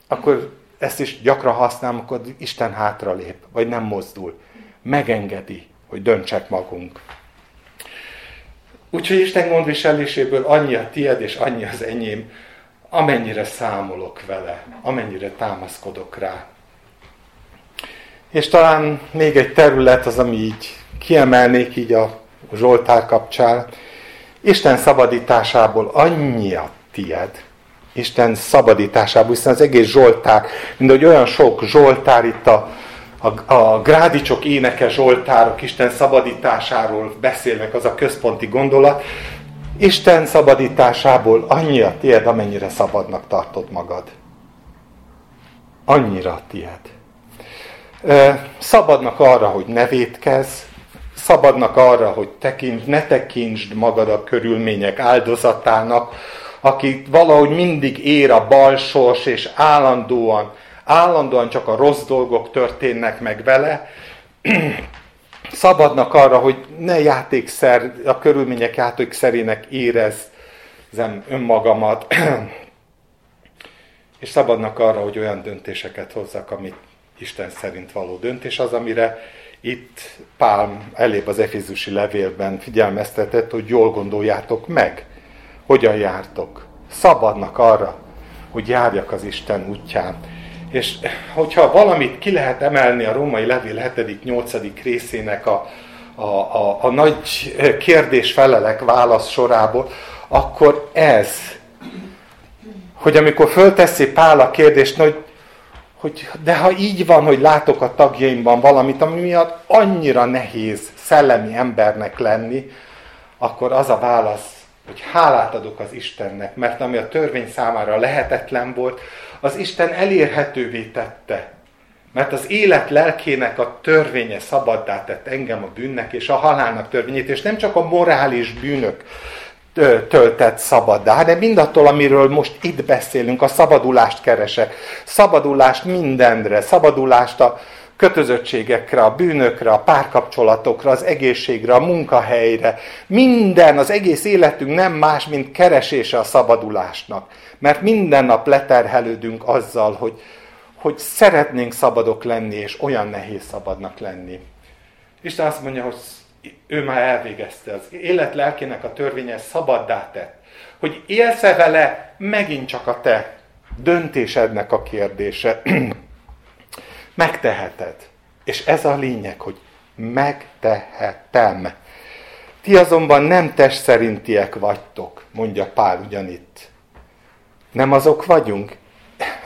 akkor ezt is gyakran használom, akkor Isten hátralép, vagy nem mozdul. Megengedi, hogy döntsek magunk. Úgyhogy Isten gondviseléséből annyi a tied, és annyi az enyém, amennyire számolok vele, amennyire támaszkodok rá. És talán még egy terület az, ami így kiemelnék így a Zsoltár kapcsán. Isten szabadításából annyi a tied. Isten szabadításából, hiszen az egész Zsoltár, mint hogy olyan sok Zsoltár itt a, a, a grádicsok éneke Zsoltárok Isten szabadításáról beszélnek, az a központi gondolat. Isten szabadításából annyi a tied, amennyire szabadnak tartod magad. Annyira tied. Szabadnak arra, hogy ne védkezz, szabadnak arra, hogy tekints, ne tekintsd magad a körülmények áldozatának, aki valahogy mindig ér a balsors, és állandóan, állandóan csak a rossz dolgok történnek meg vele, szabadnak arra, hogy ne játékszer, a körülmények játékszerének érezzem önmagamat, és szabadnak arra, hogy olyan döntéseket hozzak, amit Isten szerint való döntés az, amire itt Pál elébb az Efézusi levélben figyelmeztetett, hogy jól gondoljátok meg, hogyan jártok. Szabadnak arra, hogy járjak az Isten útján. És hogyha valamit ki lehet emelni a római levél 7.-8. részének a, a, a, a nagy kérdés-felelek válasz sorából, akkor ez, hogy amikor fölteszi Pál a kérdést, hogy hogy de ha így van, hogy látok a tagjaimban valamit, ami miatt annyira nehéz szellemi embernek lenni, akkor az a válasz, hogy hálát adok az Istennek, mert ami a törvény számára lehetetlen volt, az Isten elérhetővé tette Mert az élet lelkének a törvénye szabaddá tett engem a bűnnek és a halálnak törvényét, és nem csak a morális bűnök töltett szabaddá, hanem mindattól, amiről most itt beszélünk, a szabadulást keresek. Szabadulást mindenre, szabadulást a kötözöttségekre, a bűnökre, a párkapcsolatokra, az egészségre, a munkahelyre. Minden, az egész életünk nem más, mint keresése a szabadulásnak. Mert minden nap leterhelődünk azzal, hogy, hogy szeretnénk szabadok lenni, és olyan nehéz szabadnak lenni. Isten azt mondja, hogy ő már elvégezte az élet lelkének a törvénye szabaddá tett. Hogy élsz-e vele, megint csak a te döntésednek a kérdése. Megteheted. És ez a lényeg, hogy megtehetem. Ti azonban nem test szerintiek vagytok, mondja Pál ugyanitt. Nem azok vagyunk?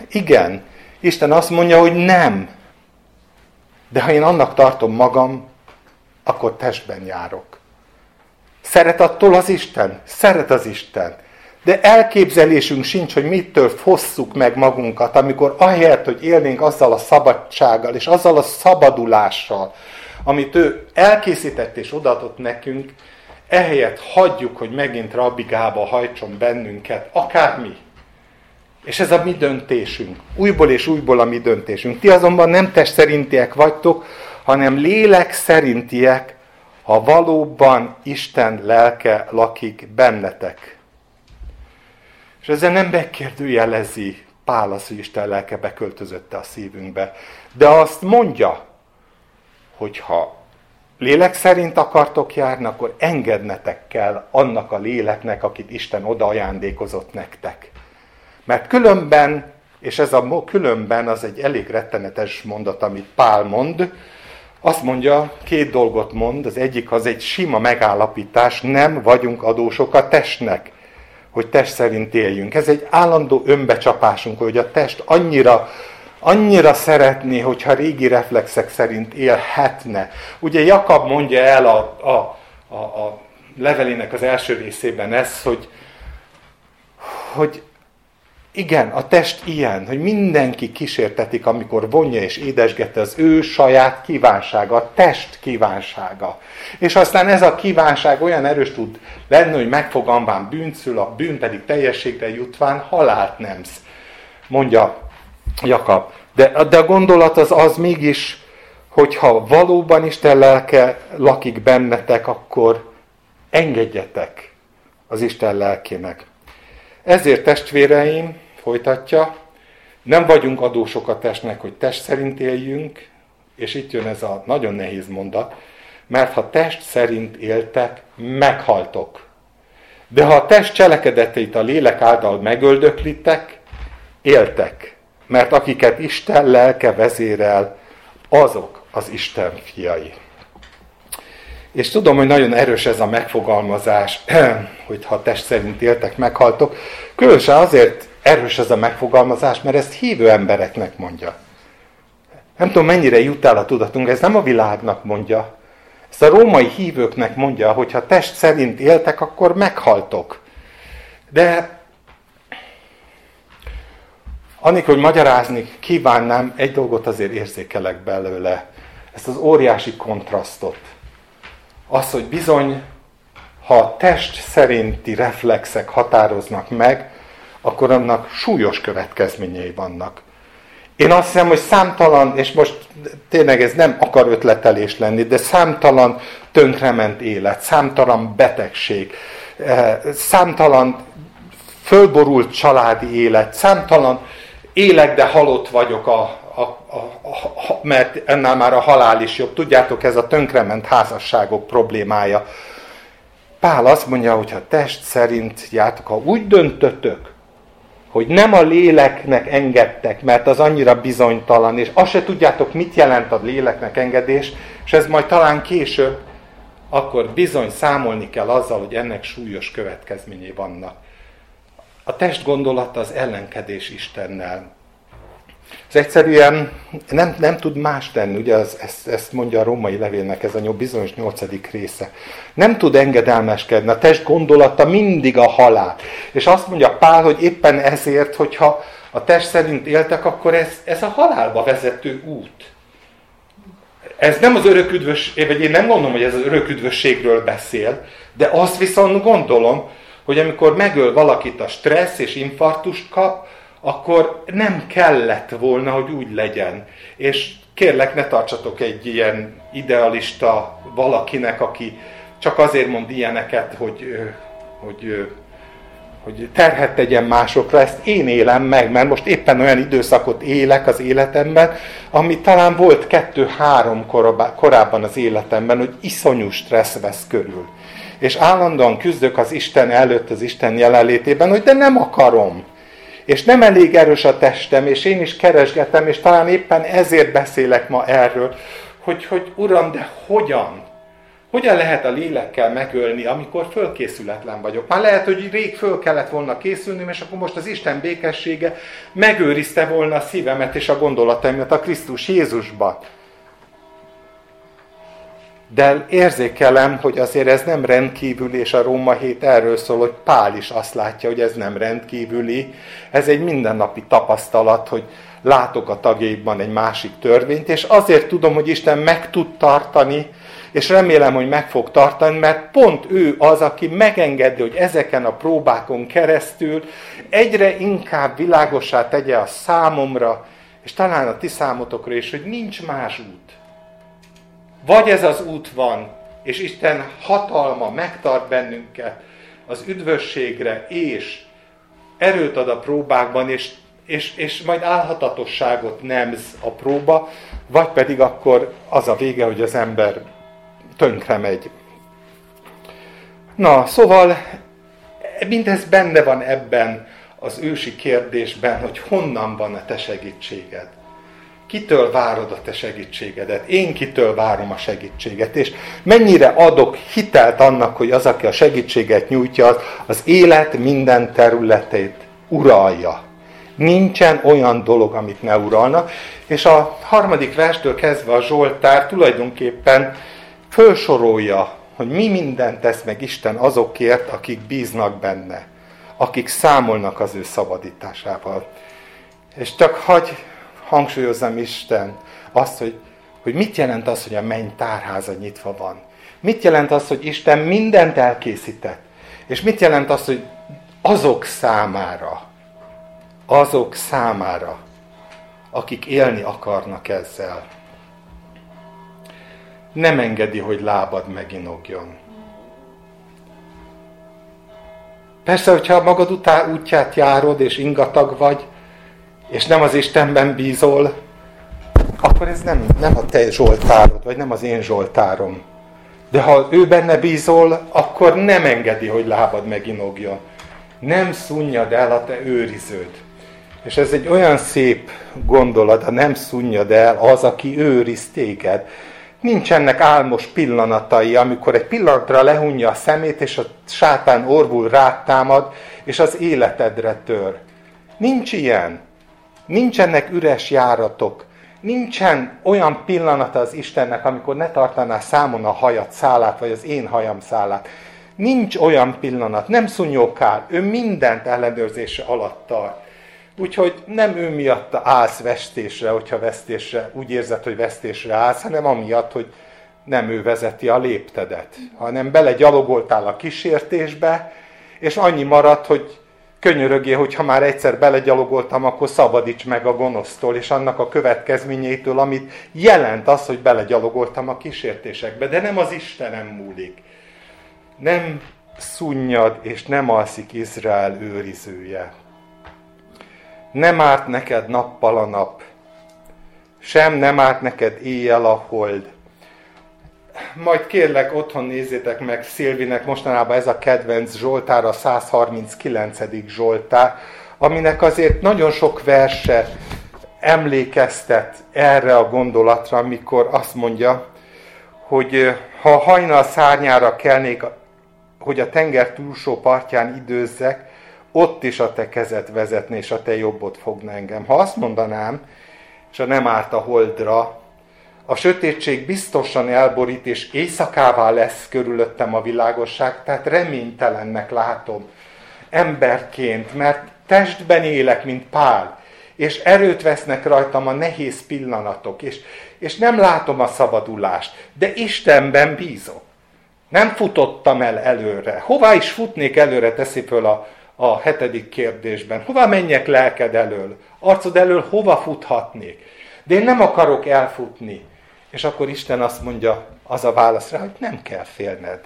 Igen. Isten azt mondja, hogy nem. De ha én annak tartom magam, akkor testben járok. Szeret attól az Isten? Szeret az Isten. De elképzelésünk sincs, hogy mitől fosszuk meg magunkat, amikor ahelyett, hogy élnénk azzal a szabadsággal és azzal a szabadulással, amit ő elkészített és odaadott nekünk, ehelyett hagyjuk, hogy megint rabigába hajtson bennünket, akármi. És ez a mi döntésünk. Újból és újból a mi döntésünk. Ti azonban nem test szerintiek vagytok, hanem lélek szerintiek, ha valóban Isten lelke lakik bennetek. És ezzel nem megkérdőjelezi Pál az, hogy Isten lelke beköltözötte a szívünkbe. De azt mondja, hogy ha lélek szerint akartok járni, akkor engednetek kell annak a léleknek, akit Isten oda ajándékozott nektek. Mert különben, és ez a különben az egy elég rettenetes mondat, amit Pál mond, azt mondja, két dolgot mond, az egyik az egy sima megállapítás, nem vagyunk adósok a testnek, hogy test szerint éljünk. Ez egy állandó önbecsapásunk, hogy a test annyira, annyira szeretné, hogyha régi reflexek szerint élhetne. Ugye Jakab mondja el a, a, a, a levelének az első részében ezt, hogy, hogy igen, a test ilyen, hogy mindenki kísértetik, amikor vonja és édesgette az ő saját kívánsága, a test kívánsága. És aztán ez a kívánság olyan erős tud lenni, hogy megfogalmán bűnszül, a bűn pedig teljességre jutván halált nemsz, mondja Jakab. De, de a gondolat az az mégis, hogyha valóban Isten lelke lakik bennetek, akkor engedjetek az Isten lelkének. Ezért testvéreim, folytatja, nem vagyunk adósok a testnek, hogy test szerint éljünk, és itt jön ez a nagyon nehéz mondat, mert ha test szerint éltek, meghaltok. De ha a test cselekedeteit a lélek által megöldöklitek, éltek. Mert akiket Isten lelke vezérel, azok az Isten fiai. És tudom, hogy nagyon erős ez a megfogalmazás, hogy ha test szerint éltek, meghaltok. Különösen azért erős ez a megfogalmazás, mert ezt hívő embereknek mondja. Nem tudom, mennyire jut el a tudatunk, ez nem a világnak mondja. Ezt a római hívőknek mondja, hogy ha test szerint éltek, akkor meghaltok. De Annikor, hogy magyarázni kívánnám, egy dolgot azért érzékelek belőle. Ezt az óriási kontrasztot. Az, hogy bizony, ha a test szerinti reflexek határoznak meg, akkor annak súlyos következményei vannak. Én azt hiszem, hogy számtalan, és most tényleg ez nem akar ötletelés lenni, de számtalan tönkrement élet, számtalan betegség, eh, számtalan fölborult családi élet, számtalan élek, de halott vagyok, a, a, a, a, mert ennél már a halál is jobb. Tudjátok, ez a tönkrement házasságok problémája. Pál azt mondja, hogy ha test szerint jártok, ha úgy döntötök, hogy nem a léleknek engedtek, mert az annyira bizonytalan, és azt se tudjátok, mit jelent a léleknek engedés, és ez majd talán később, akkor bizony számolni kell azzal, hogy ennek súlyos következményei vannak. A test gondolata az ellenkedés Istennel. Ez egyszerűen nem, nem tud más tenni, ugye az, ezt, ezt mondja a római levélnek ez a bizonyos nyolcadik része. Nem tud engedelmeskedni, a test gondolata mindig a halál. És azt mondja Pál, hogy éppen ezért, hogyha a test szerint éltek, akkor ez, ez a halálba vezető út. Ez nem az örök üdvösség, vagy én nem gondolom, hogy ez az örök üdvösségről beszél, de azt viszont gondolom, hogy amikor megöl valakit a stressz és infarktust kap, akkor nem kellett volna, hogy úgy legyen. És kérlek, ne tartsatok egy ilyen idealista valakinek, aki csak azért mond ilyeneket, hogy, hogy, hogy terhet tegyen másokra. Ezt én élem meg, mert most éppen olyan időszakot élek az életemben, ami talán volt kettő-három korábban az életemben, hogy iszonyú stressz vesz körül. És állandóan küzdök az Isten előtt, az Isten jelenlétében, hogy de nem akarom és nem elég erős a testem, és én is keresgetem, és talán éppen ezért beszélek ma erről, hogy, hogy Uram, de hogyan? Hogyan lehet a lélekkel megölni, amikor fölkészületlen vagyok? Már lehet, hogy rég föl kellett volna készülnöm, és akkor most az Isten békessége megőrizte volna a szívemet és a gondolataimat a Krisztus Jézusba. De érzékelem, hogy azért ez nem rendkívüli, és a Róma 7 erről szól, hogy Pál is azt látja, hogy ez nem rendkívüli. Ez egy mindennapi tapasztalat, hogy látok a tagjaiban egy másik törvényt, és azért tudom, hogy Isten meg tud tartani, és remélem, hogy meg fog tartani, mert pont ő az, aki megengedi, hogy ezeken a próbákon keresztül egyre inkább világosá tegye a számomra, és talán a ti számotokra is, hogy nincs más út vagy ez az út van, és Isten hatalma megtart bennünket az üdvösségre, és erőt ad a próbákban, és, és, és majd álhatatosságot nemz a próba, vagy pedig akkor az a vége, hogy az ember tönkre megy. Na, szóval mindez benne van ebben az ősi kérdésben, hogy honnan van a te segítséged. Kitől várod a te segítségedet? Én kitől várom a segítséget? És mennyire adok hitelt annak, hogy az, aki a segítséget nyújtja, az élet minden területét uralja. Nincsen olyan dolog, amit ne uralna. És a harmadik verstől kezdve a Zsoltár tulajdonképpen felsorolja, hogy mi mindent tesz meg Isten azokért, akik bíznak benne, akik számolnak az ő szabadításával. És csak hagy hangsúlyozzam Isten azt, hogy, hogy mit jelent az, hogy a menny tárháza nyitva van. Mit jelent az, hogy Isten mindent elkészített. És mit jelent az, hogy azok számára, azok számára, akik élni akarnak ezzel. Nem engedi, hogy lábad meginogjon. Persze, hogyha magad után útját járod, és ingatag vagy, és nem az Istenben bízol, akkor ez nem, nem a te Zsoltárod, vagy nem az én Zsoltárom. De ha ő benne bízol, akkor nem engedi, hogy lábad meginogjon. Nem szunnyad el a te őriződ. És ez egy olyan szép gondolat, ha nem szunnyad el az, aki őriz téged. Nincsenek álmos pillanatai, amikor egy pillanatra lehunja a szemét, és a sátán orvul rátámad, és az életedre tör. Nincs ilyen. Nincsenek üres járatok. Nincsen olyan pillanata az Istennek, amikor ne tartaná számon a hajat szálát, vagy az én hajam szálát. Nincs olyan pillanat, nem szunnyókál, ő mindent ellenőrzése alatt tart. Úgyhogy nem ő miatt állsz vesztésre, hogyha vesztésre, úgy érzed, hogy vesztésre állsz, hanem amiatt, hogy nem ő vezeti a léptedet, hanem belegyalogoltál a kísértésbe, és annyi maradt, hogy könyörögé, hogy ha már egyszer belegyalogoltam, akkor szabadíts meg a gonosztól, és annak a következményétől, amit jelent az, hogy belegyalogoltam a kísértésekbe. De nem az Istenem múlik. Nem szunnyad, és nem alszik Izrael őrizője. Nem árt neked nappal a nap, sem nem árt neked éjjel a hold majd kérlek otthon nézzétek meg Szilvinek mostanában ez a kedvenc Zsoltár, a 139. Zsoltár, aminek azért nagyon sok verse emlékeztet erre a gondolatra, amikor azt mondja, hogy ha a hajnal szárnyára kelnék, hogy a tenger túlsó partján időzzek, ott is a te kezet vezetné, és a te jobbot fogna engem. Ha azt mondanám, és a nem árt a holdra, a sötétség biztosan elborít, és éjszakává lesz körülöttem a világosság, tehát reménytelennek látom emberként, mert testben élek, mint Pál, és erőt vesznek rajtam a nehéz pillanatok, és, és nem látom a szabadulást, de Istenben bízok. Nem futottam el előre. Hová is futnék előre, teszi föl a, a hetedik kérdésben. Hova menjek lelked elől? Arcod elől hova futhatnék? De én nem akarok elfutni. És akkor Isten azt mondja, az a válasz rá, hogy nem kell félned.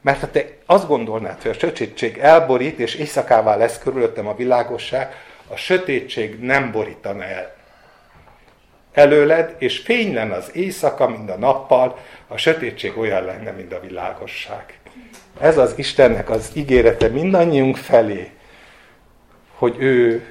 Mert ha te azt gondolnád, hogy a sötétség elborít, és éjszakává lesz körülöttem a világosság, a sötétség nem borítana el. Előled, és fénylen az éjszaka, mint a nappal, a sötétség olyan lenne, mint a világosság. Ez az Istennek az ígérete mindannyiunk felé, hogy ő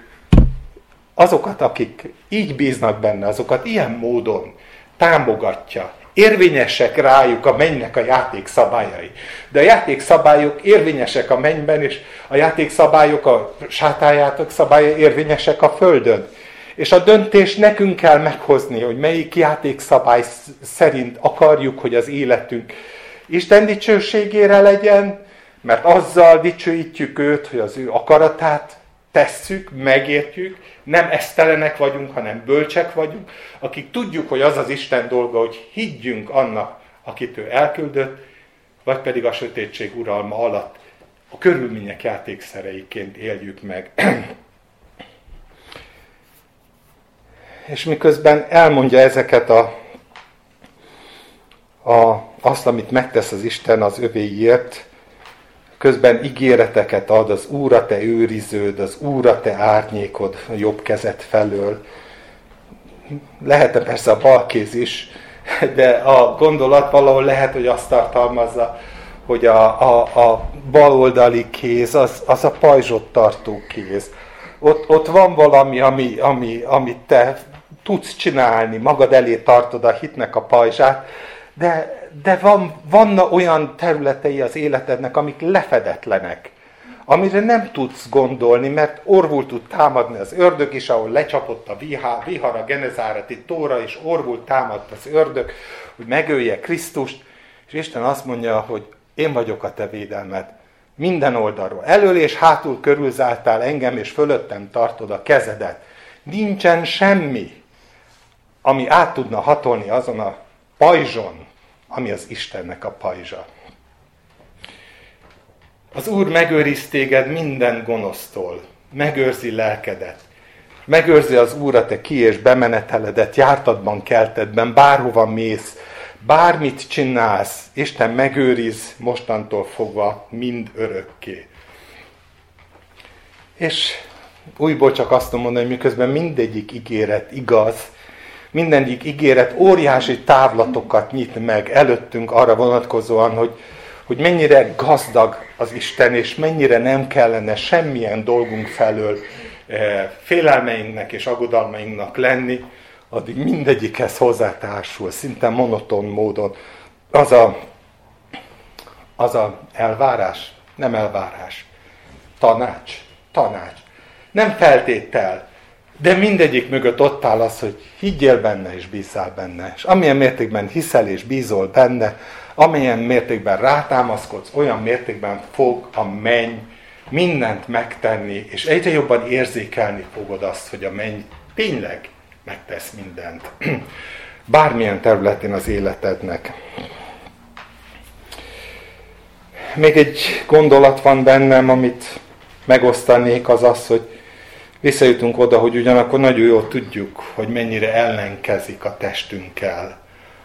azokat, akik így bíznak benne, azokat ilyen módon támogatja, érvényesek rájuk a mennynek a játékszabályai. De a játékszabályok érvényesek a mennyben, és a játékszabályok, a sátájátok szabályai érvényesek a földön. És a döntés nekünk kell meghozni, hogy melyik játékszabály szerint akarjuk, hogy az életünk Isten dicsőségére legyen, mert azzal dicsőítjük őt, hogy az ő akaratát tesszük, megértjük, nem esztelenek vagyunk, hanem bölcsek vagyunk, akik tudjuk, hogy az az Isten dolga, hogy higgyünk annak, akit ő elküldött, vagy pedig a sötétség uralma alatt a körülmények játékszereiként éljük meg. És miközben elmondja ezeket a, a, azt, amit megtesz az Isten az övéért, közben ígéreteket ad, az Úr a te őriződ, az Úr a te árnyékod jobb kezet felől. lehet -e persze a balkéz is, de a gondolat valahol lehet, hogy azt tartalmazza, hogy a, a, a baloldali kéz az, az a pajzsot tartó kéz. Ott, ott van valami, ami, ami, amit te tudsz csinálni, magad elé tartod a hitnek a pajzsát, de, de van, vannak olyan területei az életednek, amik lefedetlenek, amire nem tudsz gondolni, mert orvul tud támadni az ördög is, ahol lecsapott a vihar, vihar a genezáreti tóra, és orvul támadt az ördög, hogy megölje Krisztust, és Isten azt mondja, hogy én vagyok a te védelmed. Minden oldalról. Elől és hátul körülzáltál engem, és fölöttem tartod a kezedet. Nincsen semmi, ami át tudna hatolni azon a pajzson, ami az Istennek a pajzsa. Az Úr megőriz téged minden gonosztól, megőrzi lelkedet, megőrzi az Úr a te ki- és bemeneteledet, jártadban, keltedben, bárhova mész, bármit csinálsz, Isten megőriz mostantól fogva mind örökké. És újból csak azt mondom, hogy miközben mindegyik ígéret igaz, mindegyik ígéret óriási távlatokat nyit meg előttünk arra vonatkozóan, hogy, hogy mennyire gazdag az Isten, és mennyire nem kellene semmilyen dolgunk felől eh, félelmeinknek és aggodalmainknak lenni, addig mindegyikhez hozzátársul, szinte monoton módon az a, az a elvárás, nem elvárás, tanács, tanács. Nem feltétel, de mindegyik mögött ott áll az, hogy higgyél benne és bízzál benne. És amilyen mértékben hiszel és bízol benne, amilyen mértékben rátámaszkodsz, olyan mértékben fog a menny mindent megtenni, és egyre jobban érzékelni fogod azt, hogy a menny tényleg megtesz mindent. Bármilyen területén az életednek. Még egy gondolat van bennem, amit megosztanék, az az, hogy visszajutunk oda, hogy ugyanakkor nagyon jól tudjuk, hogy mennyire ellenkezik a testünkkel.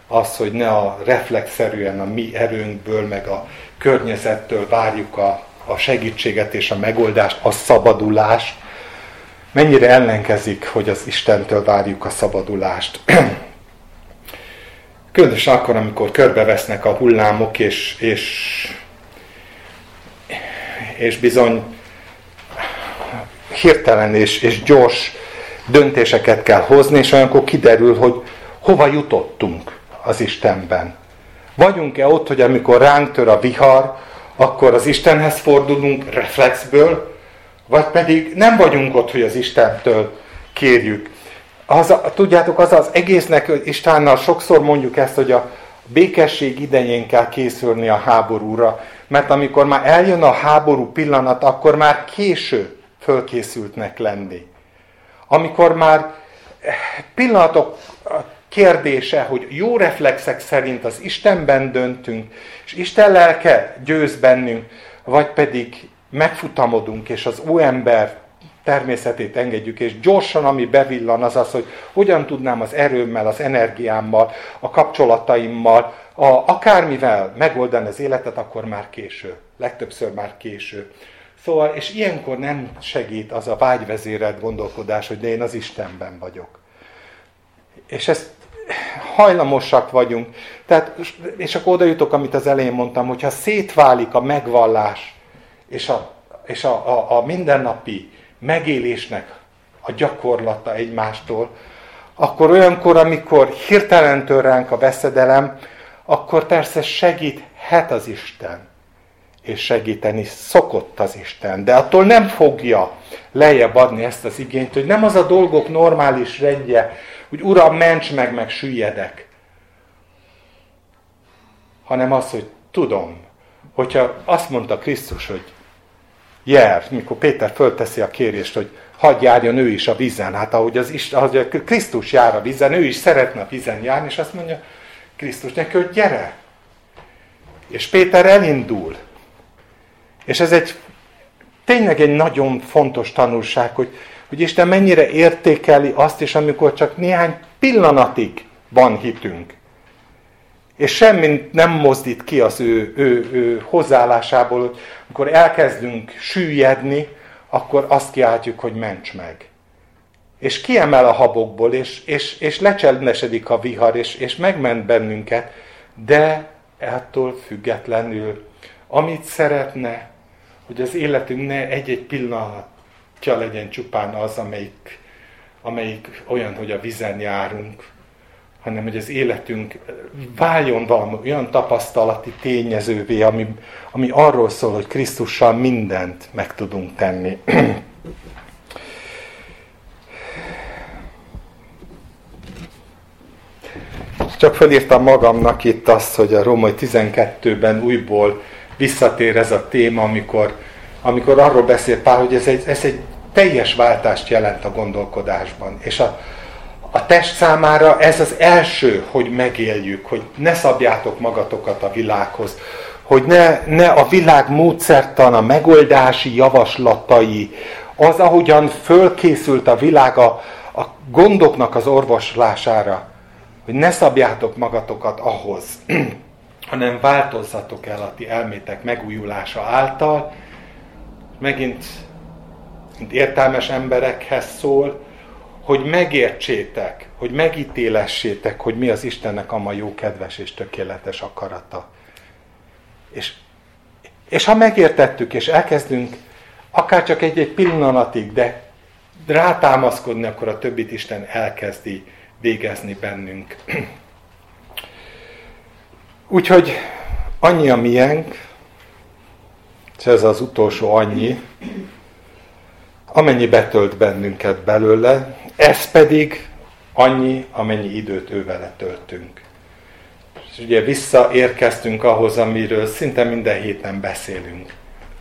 Az, hogy ne a reflexzerűen a mi erőnkből, meg a környezettől várjuk a, a segítséget és a megoldást, a szabadulást, mennyire ellenkezik, hogy az Istentől várjuk a szabadulást. Különösen akkor, amikor körbevesznek a hullámok, és, és, és bizony hirtelen és, és gyors döntéseket kell hozni, és olyankor kiderül, hogy hova jutottunk az Istenben. Vagyunk-e ott, hogy amikor ránk tör a vihar, akkor az Istenhez fordulunk reflexből, vagy pedig nem vagyunk ott, hogy az Istentől kérjük. Az, tudjátok, az az egésznek, Istennel sokszor mondjuk ezt, hogy a békesség idején kell készülni a háborúra, mert amikor már eljön a háború pillanat, akkor már késő fölkészültnek lenni. amikor már pillanatok kérdése, hogy jó reflexek szerint az Istenben döntünk, és Isten lelke győz bennünk, vagy pedig megfutamodunk, és az ember természetét engedjük, és gyorsan, ami bevillan, az az, hogy hogyan tudnám az erőmmel, az energiámmal, a kapcsolataimmal, a, akármivel megoldani az életet, akkor már késő. Legtöbbször már késő. Szóval, és ilyenkor nem segít az a vágyvezérelt gondolkodás, hogy de én az Istenben vagyok. És ezt hajlamosak vagyunk. Tehát, és akkor oda jutok, amit az elején mondtam, hogyha szétválik a megvallás és a, és a, a, a mindennapi megélésnek a gyakorlata egymástól, akkor olyankor, amikor hirtelen tör ránk a veszedelem, akkor persze segíthet az Isten. És segíteni szokott az Isten. De attól nem fogja lejjebb adni ezt az igényt, hogy nem az a dolgok normális rendje, hogy Uram, ments meg, meg süllyedek. Hanem az, hogy tudom, hogyha azt mondta Krisztus, hogy jár, mikor Péter fölteszi a kérést, hogy hagyj járjon ő is a vízen. Hát ahogy, az Isten, ahogy a Krisztus jár a vízen, ő is szeretne a vízen járni, és azt mondja Krisztus neki, hogy gyere. És Péter elindul. És ez egy tényleg egy nagyon fontos tanulság, hogy, hogy Isten mennyire értékeli azt is, amikor csak néhány pillanatig van hitünk. És semmi nem mozdít ki az ő, ő, ő hozzáállásából, hogy amikor elkezdünk süllyedni, akkor azt kiáltjuk, hogy ments meg. És kiemel a habokból, és, és, és lecsendesedik a vihar, és, és megment bennünket, de ettől függetlenül, amit szeretne, hogy az életünk ne egy-egy pillanatja legyen csupán az, amelyik, amelyik olyan, hogy a vizen járunk, hanem hogy az életünk váljon valami olyan tapasztalati tényezővé, ami, ami arról szól, hogy Krisztussal mindent meg tudunk tenni. Csak felírtam magamnak itt azt, hogy a Római 12-ben újból visszatér ez a téma, amikor, amikor arról beszél Pál, hogy ez egy, ez egy teljes váltást jelent a gondolkodásban. És a, a test számára ez az első, hogy megéljük, hogy ne szabjátok magatokat a világhoz, hogy ne, ne a világ módszertan, a megoldási javaslatai, az, ahogyan fölkészült a világ a, a gondoknak az orvoslására, hogy ne szabjátok magatokat ahhoz, hanem változzatok el a ti elmétek megújulása által. Megint, mint értelmes emberekhez szól, hogy megértsétek, hogy megítélessétek, hogy mi az Istennek a ma jó, kedves és tökéletes akarata. És, és ha megértettük, és elkezdünk akár csak egy-egy pillanatig, de rátámaszkodni, akkor a többit Isten elkezdi végezni bennünk. Úgyhogy annyi a miénk, és ez az utolsó annyi, amennyi betölt bennünket belőle, ez pedig annyi, amennyi időt ő vele töltünk. És ugye visszaérkeztünk ahhoz, amiről szinte minden héten beszélünk.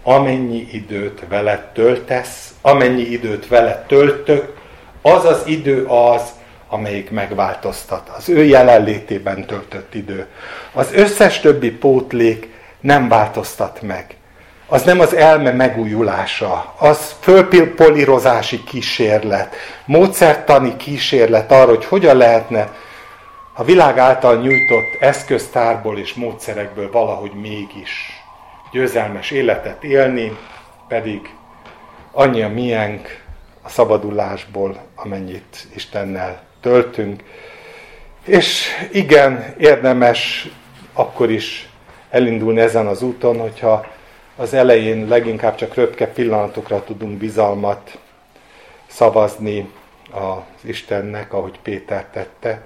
Amennyi időt vele töltesz, amennyi időt vele töltök, az az idő az, amelyik megváltoztat. Az ő jelenlétében töltött idő. Az összes többi pótlék nem változtat meg az nem az elme megújulása, az fölpolírozási kísérlet, módszertani kísérlet arra, hogy hogyan lehetne a világ által nyújtott eszköztárból és módszerekből valahogy mégis győzelmes életet élni, pedig annyi a miénk a szabadulásból, amennyit Istennel töltünk. És igen, érdemes akkor is elindulni ezen az úton, hogyha az elején leginkább csak röpke pillanatokra tudunk bizalmat szavazni az Istennek, ahogy Péter tette.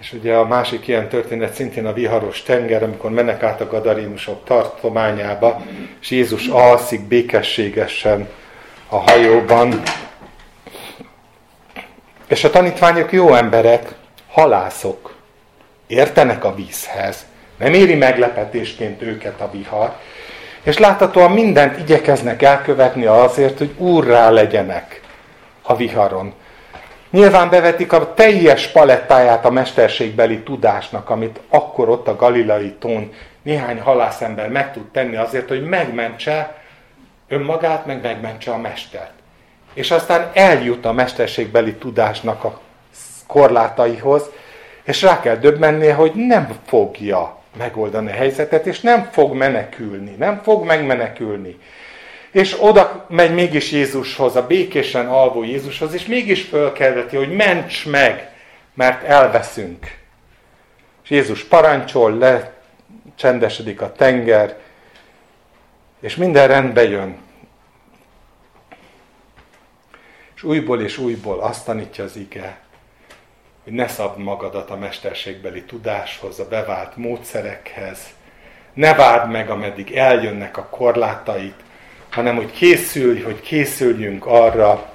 És ugye a másik ilyen történet szintén a viharos tenger, amikor mennek át a gadarinusok tartományába, és Jézus alszik békességesen a hajóban. És a tanítványok jó emberek, halászok, értenek a vízhez, nem éri meglepetésként őket a vihar, és láthatóan mindent igyekeznek elkövetni azért, hogy úrrá legyenek a viharon. Nyilván bevetik a teljes palettáját a mesterségbeli tudásnak, amit akkor ott a galilai tón néhány halászember meg tud tenni azért, hogy megmentse önmagát, meg megmentse a mestert. És aztán eljut a mesterségbeli tudásnak a korlátaihoz, és rá kell döbbenni, hogy nem fogja megoldani a helyzetet, és nem fog menekülni, nem fog megmenekülni. És oda megy mégis Jézushoz, a békésen alvó Jézushoz, és mégis fölkelveti, hogy ments meg, mert elveszünk. És Jézus parancsol, le csendesedik a tenger, és minden rendbe jön. És újból és újból azt tanítja az ige, hogy ne szabd magadat a mesterségbeli tudáshoz, a bevált módszerekhez, ne várd meg, ameddig eljönnek a korlátait, hanem hogy készülj, hogy készüljünk arra,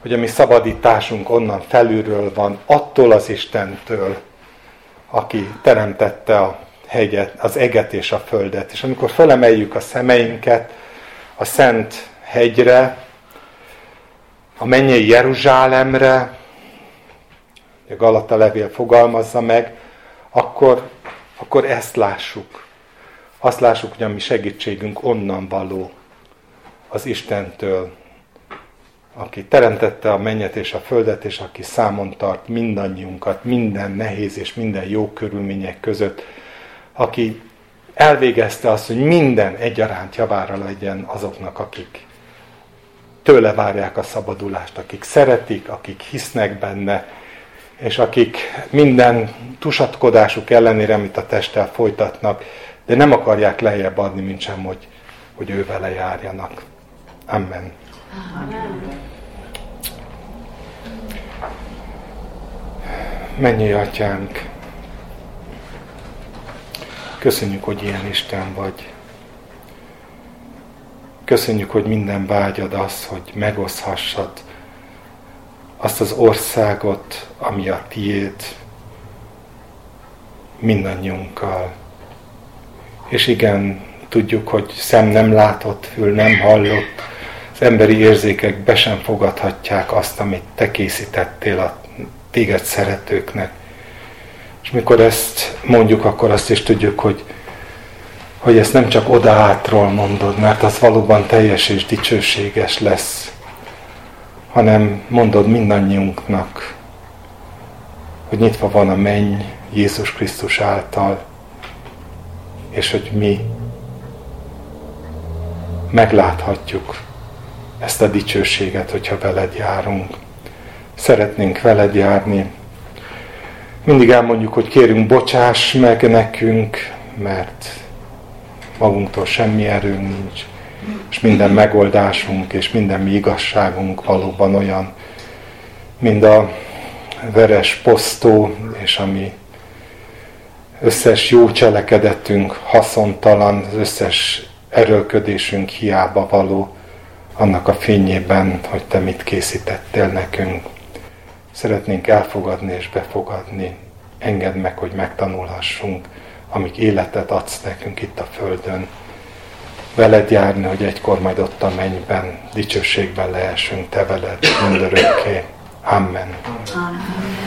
hogy a mi szabadításunk onnan felülről van, attól az Istentől, aki teremtette a hegyet, az eget és a földet. És amikor felemeljük a szemeinket a Szent hegyre, a mennyei Jeruzsálemre, a Galata levél fogalmazza meg, akkor, akkor ezt lássuk. Azt lássuk, hogy a mi segítségünk onnan való az Istentől, aki teremtette a mennyet és a földet, és aki számon tart mindannyiunkat, minden nehéz és minden jó körülmények között, aki elvégezte azt, hogy minden egyaránt javára legyen azoknak, akik tőle várják a szabadulást, akik szeretik, akik hisznek benne, és akik minden tusatkodásuk ellenére, amit a testtel folytatnak, de nem akarják lejjebb adni, mint sem, hogy, hogy ő vele járjanak. Amen. Mennyi atyánk, köszönjük, hogy ilyen Isten vagy. Köszönjük, hogy minden vágyad az, hogy megoszhassad azt az országot, ami a tiéd, mindannyiunkkal. És igen, tudjuk, hogy szem nem látott, fül nem hallott, az emberi érzékek be sem fogadhatják azt, amit te készítettél a téged szeretőknek. És mikor ezt mondjuk, akkor azt is tudjuk, hogy, hogy ezt nem csak oda átról mondod, mert az valóban teljes és dicsőséges lesz, hanem mondod mindannyiunknak, hogy nyitva van a menny Jézus Krisztus által, és hogy mi megláthatjuk ezt a dicsőséget, hogyha veled járunk. Szeretnénk veled járni. Mindig elmondjuk, hogy kérünk, bocsáss meg nekünk, mert magunktól semmi erőnk nincs és minden megoldásunk és minden mi igazságunk valóban olyan, mint a veres posztó, és ami összes jó cselekedetünk haszontalan, az összes erőlködésünk hiába való, annak a fényében, hogy Te mit készítettél nekünk. Szeretnénk elfogadni és befogadni. Engedd meg, hogy megtanulhassunk, amíg életet adsz nekünk itt a Földön veled járni, hogy egykor majd ott a mennyben, dicsőségben lehessünk te veled mindörökké. Amen. Amen.